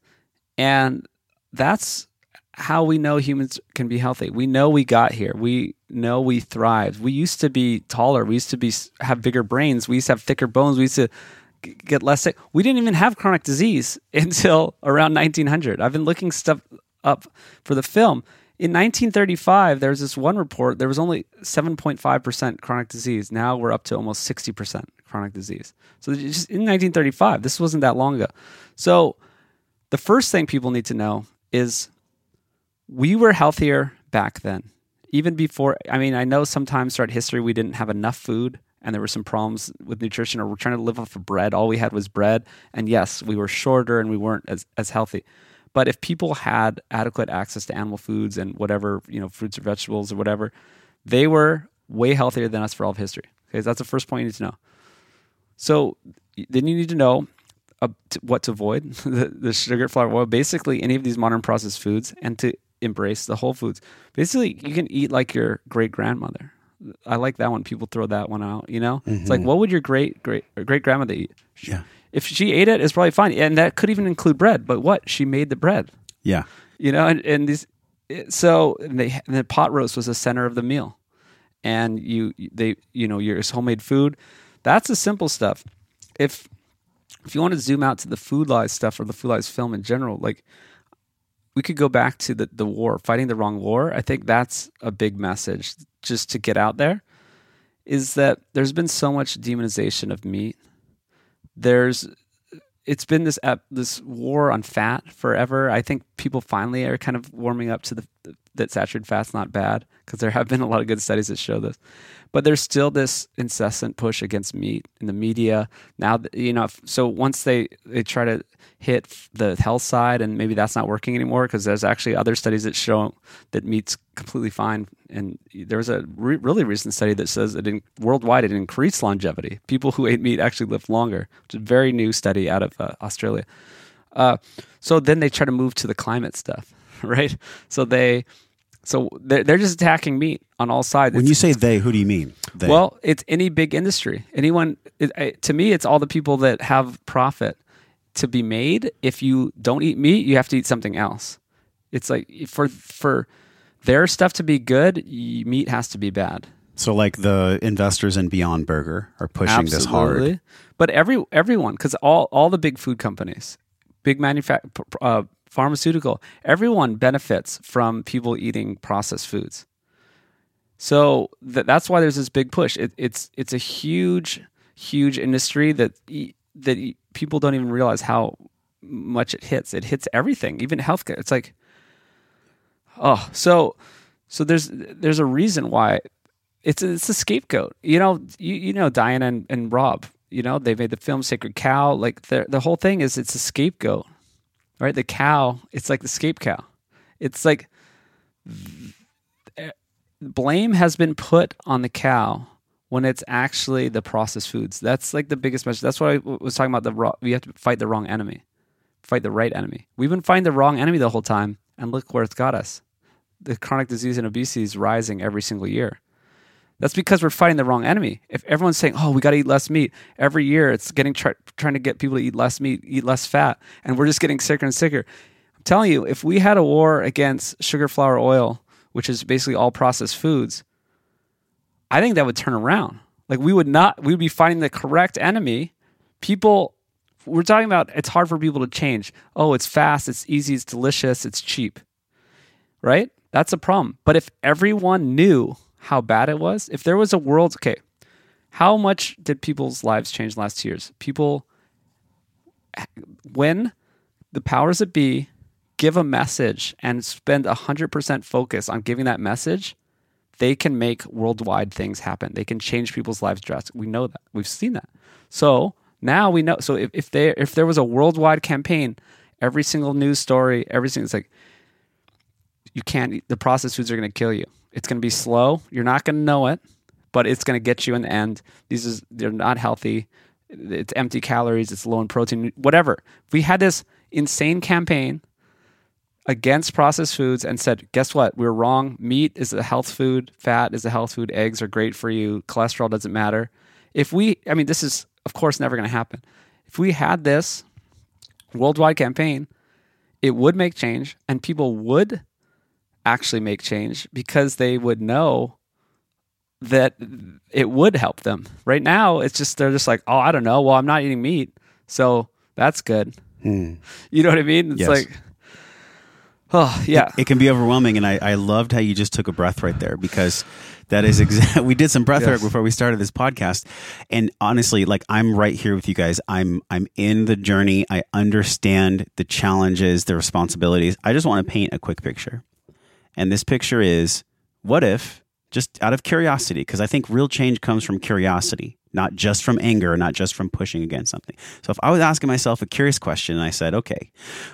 and that's how we know humans can be healthy. We know we got here. We know we thrived. We used to be taller. We used to be have bigger brains. We used to have thicker bones. We used to get less sick. We didn't even have chronic disease [laughs] until around 1900. I've been looking stuff up for the film. In 1935, there was this one report. There was only 7.5% chronic disease. Now we're up to almost 60% chronic disease. So just in 1935, this wasn't that long ago. So the first thing people need to know is we were healthier back then. Even before, I mean, I know sometimes throughout history we didn't have enough food and there were some problems with nutrition or we're trying to live off of bread. All we had was bread. And yes, we were shorter and we weren't as, as healthy. But if people had adequate access to animal foods and whatever, you know, fruits or vegetables or whatever, they were way healthier than us for all of history. Okay, that's the first point you need to know. So then you need to know uh, t- what to avoid [laughs] the, the sugar, flour, oil, basically any of these modern processed foods, and to embrace the whole foods. Basically, you can eat like your great grandmother. I like that one. People throw that one out. You know, it's like what would your great great great grandmother eat? Yeah. If she ate it, it's probably fine, and that could even include bread. But what she made the bread, yeah you know, and, and these. it- So and they and the pot roast was the center of the meal, and you they you know your homemade food. That's the simple stuff. If if you want to zoom out to the food lies stuff or the food lies film in general, like we could go back to the, the war, fighting the wrong war. I think that's a big message just to get out there is that there's been so much demonization of meat. There's it's been this ep- this war on fat forever. I think people finally are kind of warming up to the that saturated fat's not bad because there have been a lot of good studies that show this. But there's still this incessant push against meat in the media. Now, you know, so once they they try to hit the health side, and maybe that's not working anymore because there's actually other studies that show that meat's completely fine. And there was a re- really recent study that says that in, worldwide it increased longevity. People who ate meat actually lived longer, which is a very new study out of uh, Australia. Uh, so then they try to move to the climate stuff, [laughs] right? So they, so they're, they're just attacking meat on all sides. when It's- you say they who do you mean they well, it's any big industry. Anyone, it, I- to me, it's all the people that have profit to be made. If you don't eat meat, you have to eat something else. It's like for for their stuff to be good, meat has to be bad. so like the investors in beyond burger are pushing this hard But every everyone, because all all the big food companies, big manufact uh, pharmaceutical, everyone benefits from people eating processed foods. So th- that's why there's this big push. It, it's it's a huge huge industry that e- that e- people don't even realize how much it hits. It hits everything, even healthcare. It's like oh, so so there's there's a reason why it's it's a scapegoat. You know, you you know Diana and, and Robb. You know, they made the film Sacred Cow. Like the the whole thing is it's a scapegoat, right? The cow, it's like the scape cow. It's like eh, blame has been put on the cow when it's actually the processed foods. That's like the biggest message. That's what i was talking about. The raw, we have to fight the wrong enemy, fight the right enemy. We've been fighting the wrong enemy the whole time, and look where it's got us. The chronic disease and obesity is rising every single year. That's because we're fighting the wrong enemy. If everyone's saying, "Oh, we got to eat less meat," every year it's getting try, trying to get people to eat less meat, eat less fat, and we're just getting sicker and sicker. I'm telling you, if we had a war against sugar, flour, oil, which is basically all processed foods, I think that would turn around. Like we would not, we would be fighting the correct enemy. People, we're talking about it's hard for people to change. Oh, it's fast, it's easy, it's delicious, it's cheap, right? That's a problem. But if everyone knew how bad it was, if there was a world, okay, how much did people's lives change last years? People, when the powers that be give a message and spend 100% focus on giving that message, they can make worldwide things happen. They can change people's lives drastically. We know that. We've seen that. So now we know. So if, if they if there was a worldwide campaign, every single news story, everything it's like you can't the processed foods are going to kill you. It's going to be slow. You're not going to know it, but it's going to get you in the end. These is they're not healthy. It's empty calories. It's low in protein. Whatever. We had this insane campaign against processed foods and said, guess what? We're wrong. Meat is a health food. Fat is a health food. Eggs are great for you. Cholesterol doesn't matter. If we, I mean, this is of course never going to happen. If we had this worldwide campaign, it would make change and people would actually make change because they would know that it would help them. Right now, it's just, they're just like, oh, I don't know. Well, I'm not eating meat. So that's good. Hmm. [laughs] You know what I mean? It's Yes. like, oh, yeah. it can be overwhelming and I, I loved how you just took a breath right there because that is exactly [laughs] we did some breath work before we started this podcast and honestly like i'm right here with you guys i'm i'm in the journey i understand the challenges the responsibilities i just want to paint a quick picture and this picture is what if just out of curiosity because i think real change comes from curiosity not just from anger not just from pushing against something so if i was asking myself a curious question and i said okay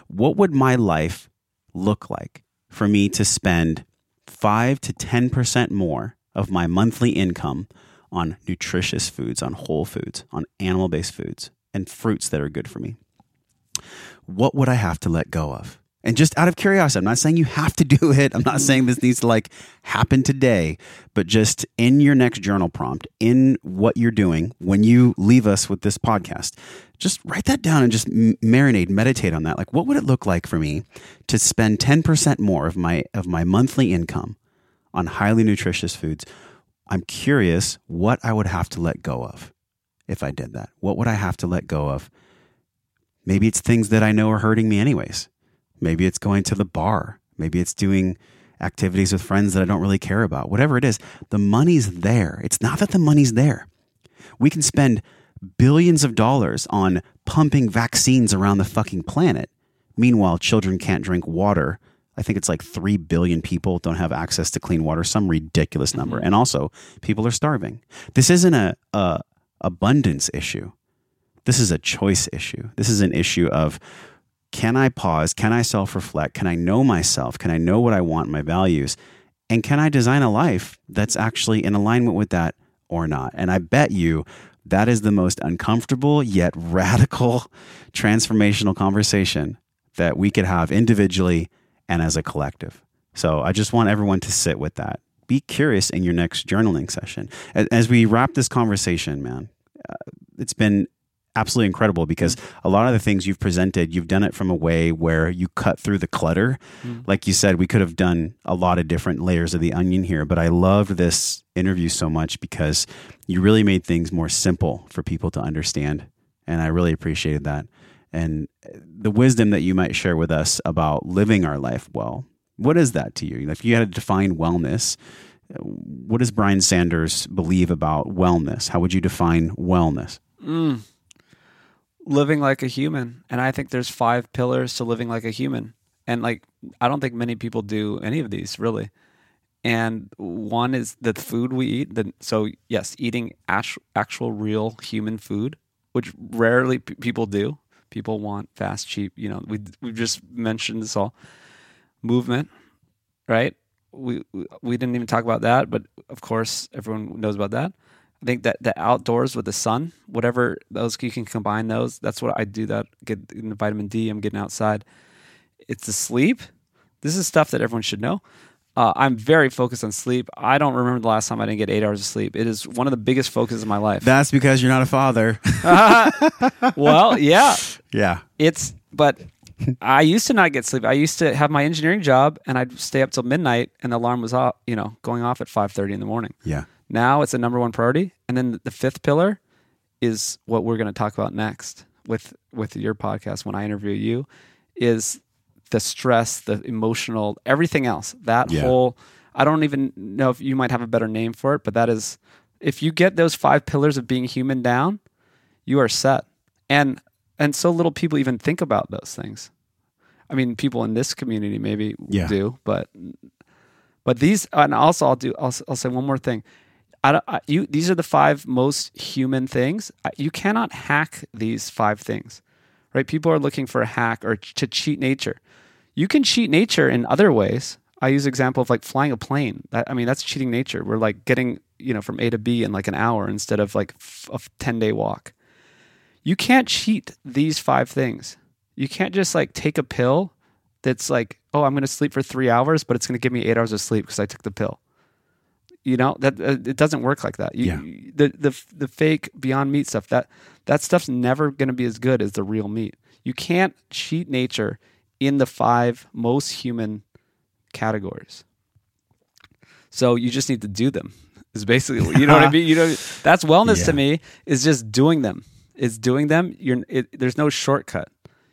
what would my life look like for me to spend 5 to 10% more of my monthly income on nutritious foods, on whole foods, on animal based foods, and fruits that are good for me? What would I have to let go of? And just out of curiosity, I'm not saying you have to [laughs] do it. I'm not saying this needs to like happen today, but just in your next journal prompt, in what you're doing when you leave us with this podcast, just write that down and just marinate, meditate on that. Like, what would it look like for me to spend 10% more of my of my monthly income on highly nutritious foods? I'm curious what I would have to let go of if I did that. What would I have to let go of? Maybe it's things that I know are hurting me anyways. Maybe it's going to the bar. Maybe it's doing activities with friends that I don't really care about. Whatever it is, the money's there. It's not that the money's there. We can spend billions of dollars on pumping vaccines around the fucking planet. Meanwhile, children can't drink water. I think it's like 3 billion people don't have access to clean water, some ridiculous number. Mm-hmm. And also, people are starving. This isn't a, a abundance issue. This is a choice issue. This is an issue of can I pause? Can I self reflect? Can I know myself? Can I know what I want, my values? And can I design a life that's actually in alignment with that or not? And I bet you that is the most uncomfortable yet [laughs] radical transformational conversation that we could have individually and as a collective. So I just want everyone to sit with that. Be curious in your next journaling session. As, we wrap this conversation, man, uh, it's been absolutely incredible because mm-hmm. a lot of the things you've presented, you've done it from a way where you cut through the clutter. Mm-hmm. Like you said, we could have done a lot of different layers of the onion here, but I loved this interview so much because you really made things more simple for people to understand. And I really appreciated that. And the wisdom that you might share with us about living our life well. What is that to you? If you had to define wellness, what does Brian Sanders believe about wellness? How would you define wellness? Mm. Living like a human and i think there's five pillars to living like a human and like i don't think many people do any of these really and one is the food we eat. The, so yes, eating actual, actual real human food, which rarely p- people do. People want fast, cheap. You know, we we just mentioned this all movement, right? We we- we didn't even talk about that, but of course everyone knows about that. I think that the outdoors with the sun, whatever those you can combine those. That's what I do. That get in the vitamin D. I'm getting outside. It's the sleep. This is stuff that everyone should know. Uh, I'm very focused on sleep. I don't remember the last time I didn't get eight hours of sleep. It is one of the biggest focuses of my life. That's because you're not a father. [laughs] well, yeah, yeah. it's but I used to not get sleep. I used to have my engineering job and I'd stay up till midnight and the alarm was off, you know, going off at 5:30 in the morning. Yeah. Now it's a number one priority. And then the fifth pillar is what we're going to talk about next with with your podcast when I interview you is the stress, the emotional, everything else. That Yeah. whole I don't even know if you might have a better name for it, but that is if you get those five pillars of being human down, you are set. And and so little people even think about those things. I mean, people in this community maybe Yeah. do, but but these and also I'll do I'll, I'll say one more thing. I don't, I, you these are the five most human things. You cannot hack these five things. Right? People are looking for a hack or to cheat nature. You can cheat nature in other ways. I use example of like flying a plane. That, I mean, that's cheating nature. We're like getting, you know, from A to B in like an hour instead of like a 10 day walk. You can't cheat these five things. You can't just like take a pill that's like, oh, I'm going to sleep for three hours, but it's going to give me eight hours of sleep because I took the pill. You know that uh, it doesn't work like that. You, Yeah. The the the fake Beyond Meat stuff that that stuff's never going to be as good as the real meat. You can't cheat nature in the five most human categories. So you just need to do them. Is basically you know what I mean. You know [laughs] that's wellness Yeah. to me is just doing them. It's doing them. You're it, there's no shortcut.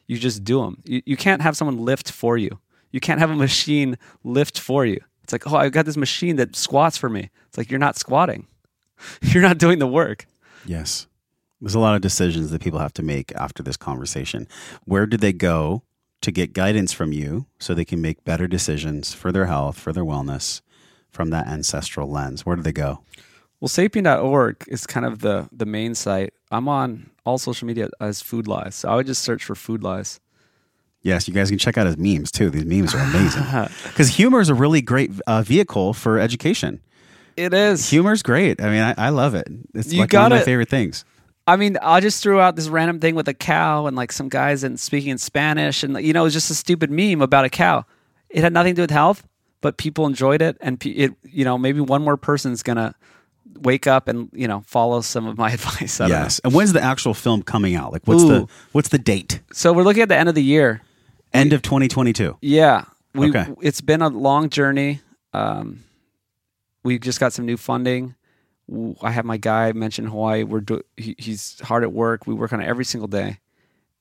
You just do them. You, you can't have someone lift for you. You can't have a machine lift for you. It's like, oh, I've got this machine that squats for me. It's like you're not squatting. [laughs] You're not doing the work. Yes. There's a lot of decisions that people have to make after this conversation. Where do they go to get guidance from you so they can make better decisions for their health, for their wellness from that ancestral lens? Where do they go? Well, sapien.org is kind of the the main site. I'm on all social media as Food Lies. So I would just search for Food Lies. Yes, you guys can check out his memes too. These memes are amazing [laughs] because humor is a really great uh, vehicle for education. It is. Humor's great. I mean, I, I love it. It's You like one of my gotta- favorite things. I mean, I just threw out this random thing with a cow and like some guys and speaking in Spanish, and you know, it was just a stupid meme about a cow. It had nothing to do with health, but people enjoyed it, and pe- it, you know, maybe one more person's gonna wake up and you know follow some of my [laughs] advice. Don't know. Yes. And when's the actual film coming out? Like, what's the what's the date? So we're looking at the end of the year. End of 2022. Yeah, we, Okay. It's been a long journey. Um, we just got some new funding. I have my guy mentioned Hawaii. We're do- he, he's hard at work. We work on it every single day.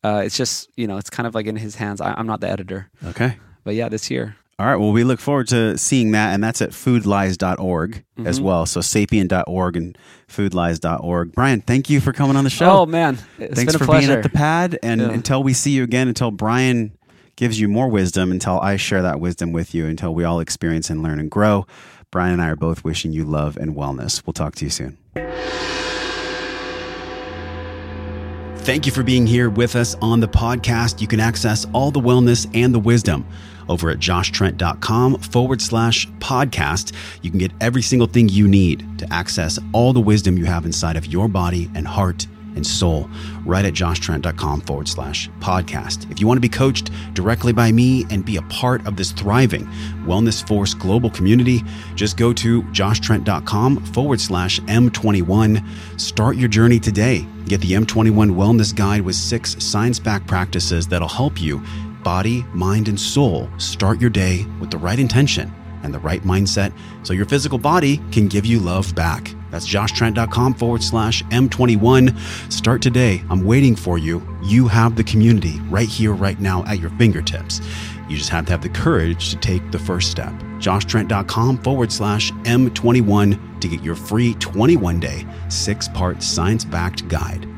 Uh, it's just you know, it's kind of like in his hands. I, I'm not the editor, Okay. but yeah, this year. All right. Well, we look forward to seeing that. And that's at foodlies.org as Mm-hmm. well. So sapien.org and foodlies.org. Brian, thank you for coming on the show. Oh man, it's Thanks for pleasure. being at the pad. And Yeah. until we see you again, until Brian gives you more wisdom, until I share that wisdom with you, until we all experience and learn and grow, Brian and I are both wishing you love and wellness. We'll talk to you soon. Thank you for being here with us on the podcast. You can access all the wellness and the wisdom over at joshtrent.com forward slash podcast. You can get every single thing you need to access all the wisdom you have inside of your body and heart and soul right at joshtrent.com forward slash podcast. If you want to be coached directly by me and be a part of this thriving Wellness Force global community, just go to joshtrent.com forward slash M21. Start your journey today. Get the M21 Wellness Guide with six science backed practices that'll help you, body, mind, and soul, start your day with the right intention and the right mindset so your physical body can give you love back. That's joshtrent.com forward slash M21. Start today. I'm waiting for you. You have the community right here, right now at your fingertips. You just have to have the courage to take the first step. joshtrent.com forward slash M21 to get your free 21 day, six part science backed guide.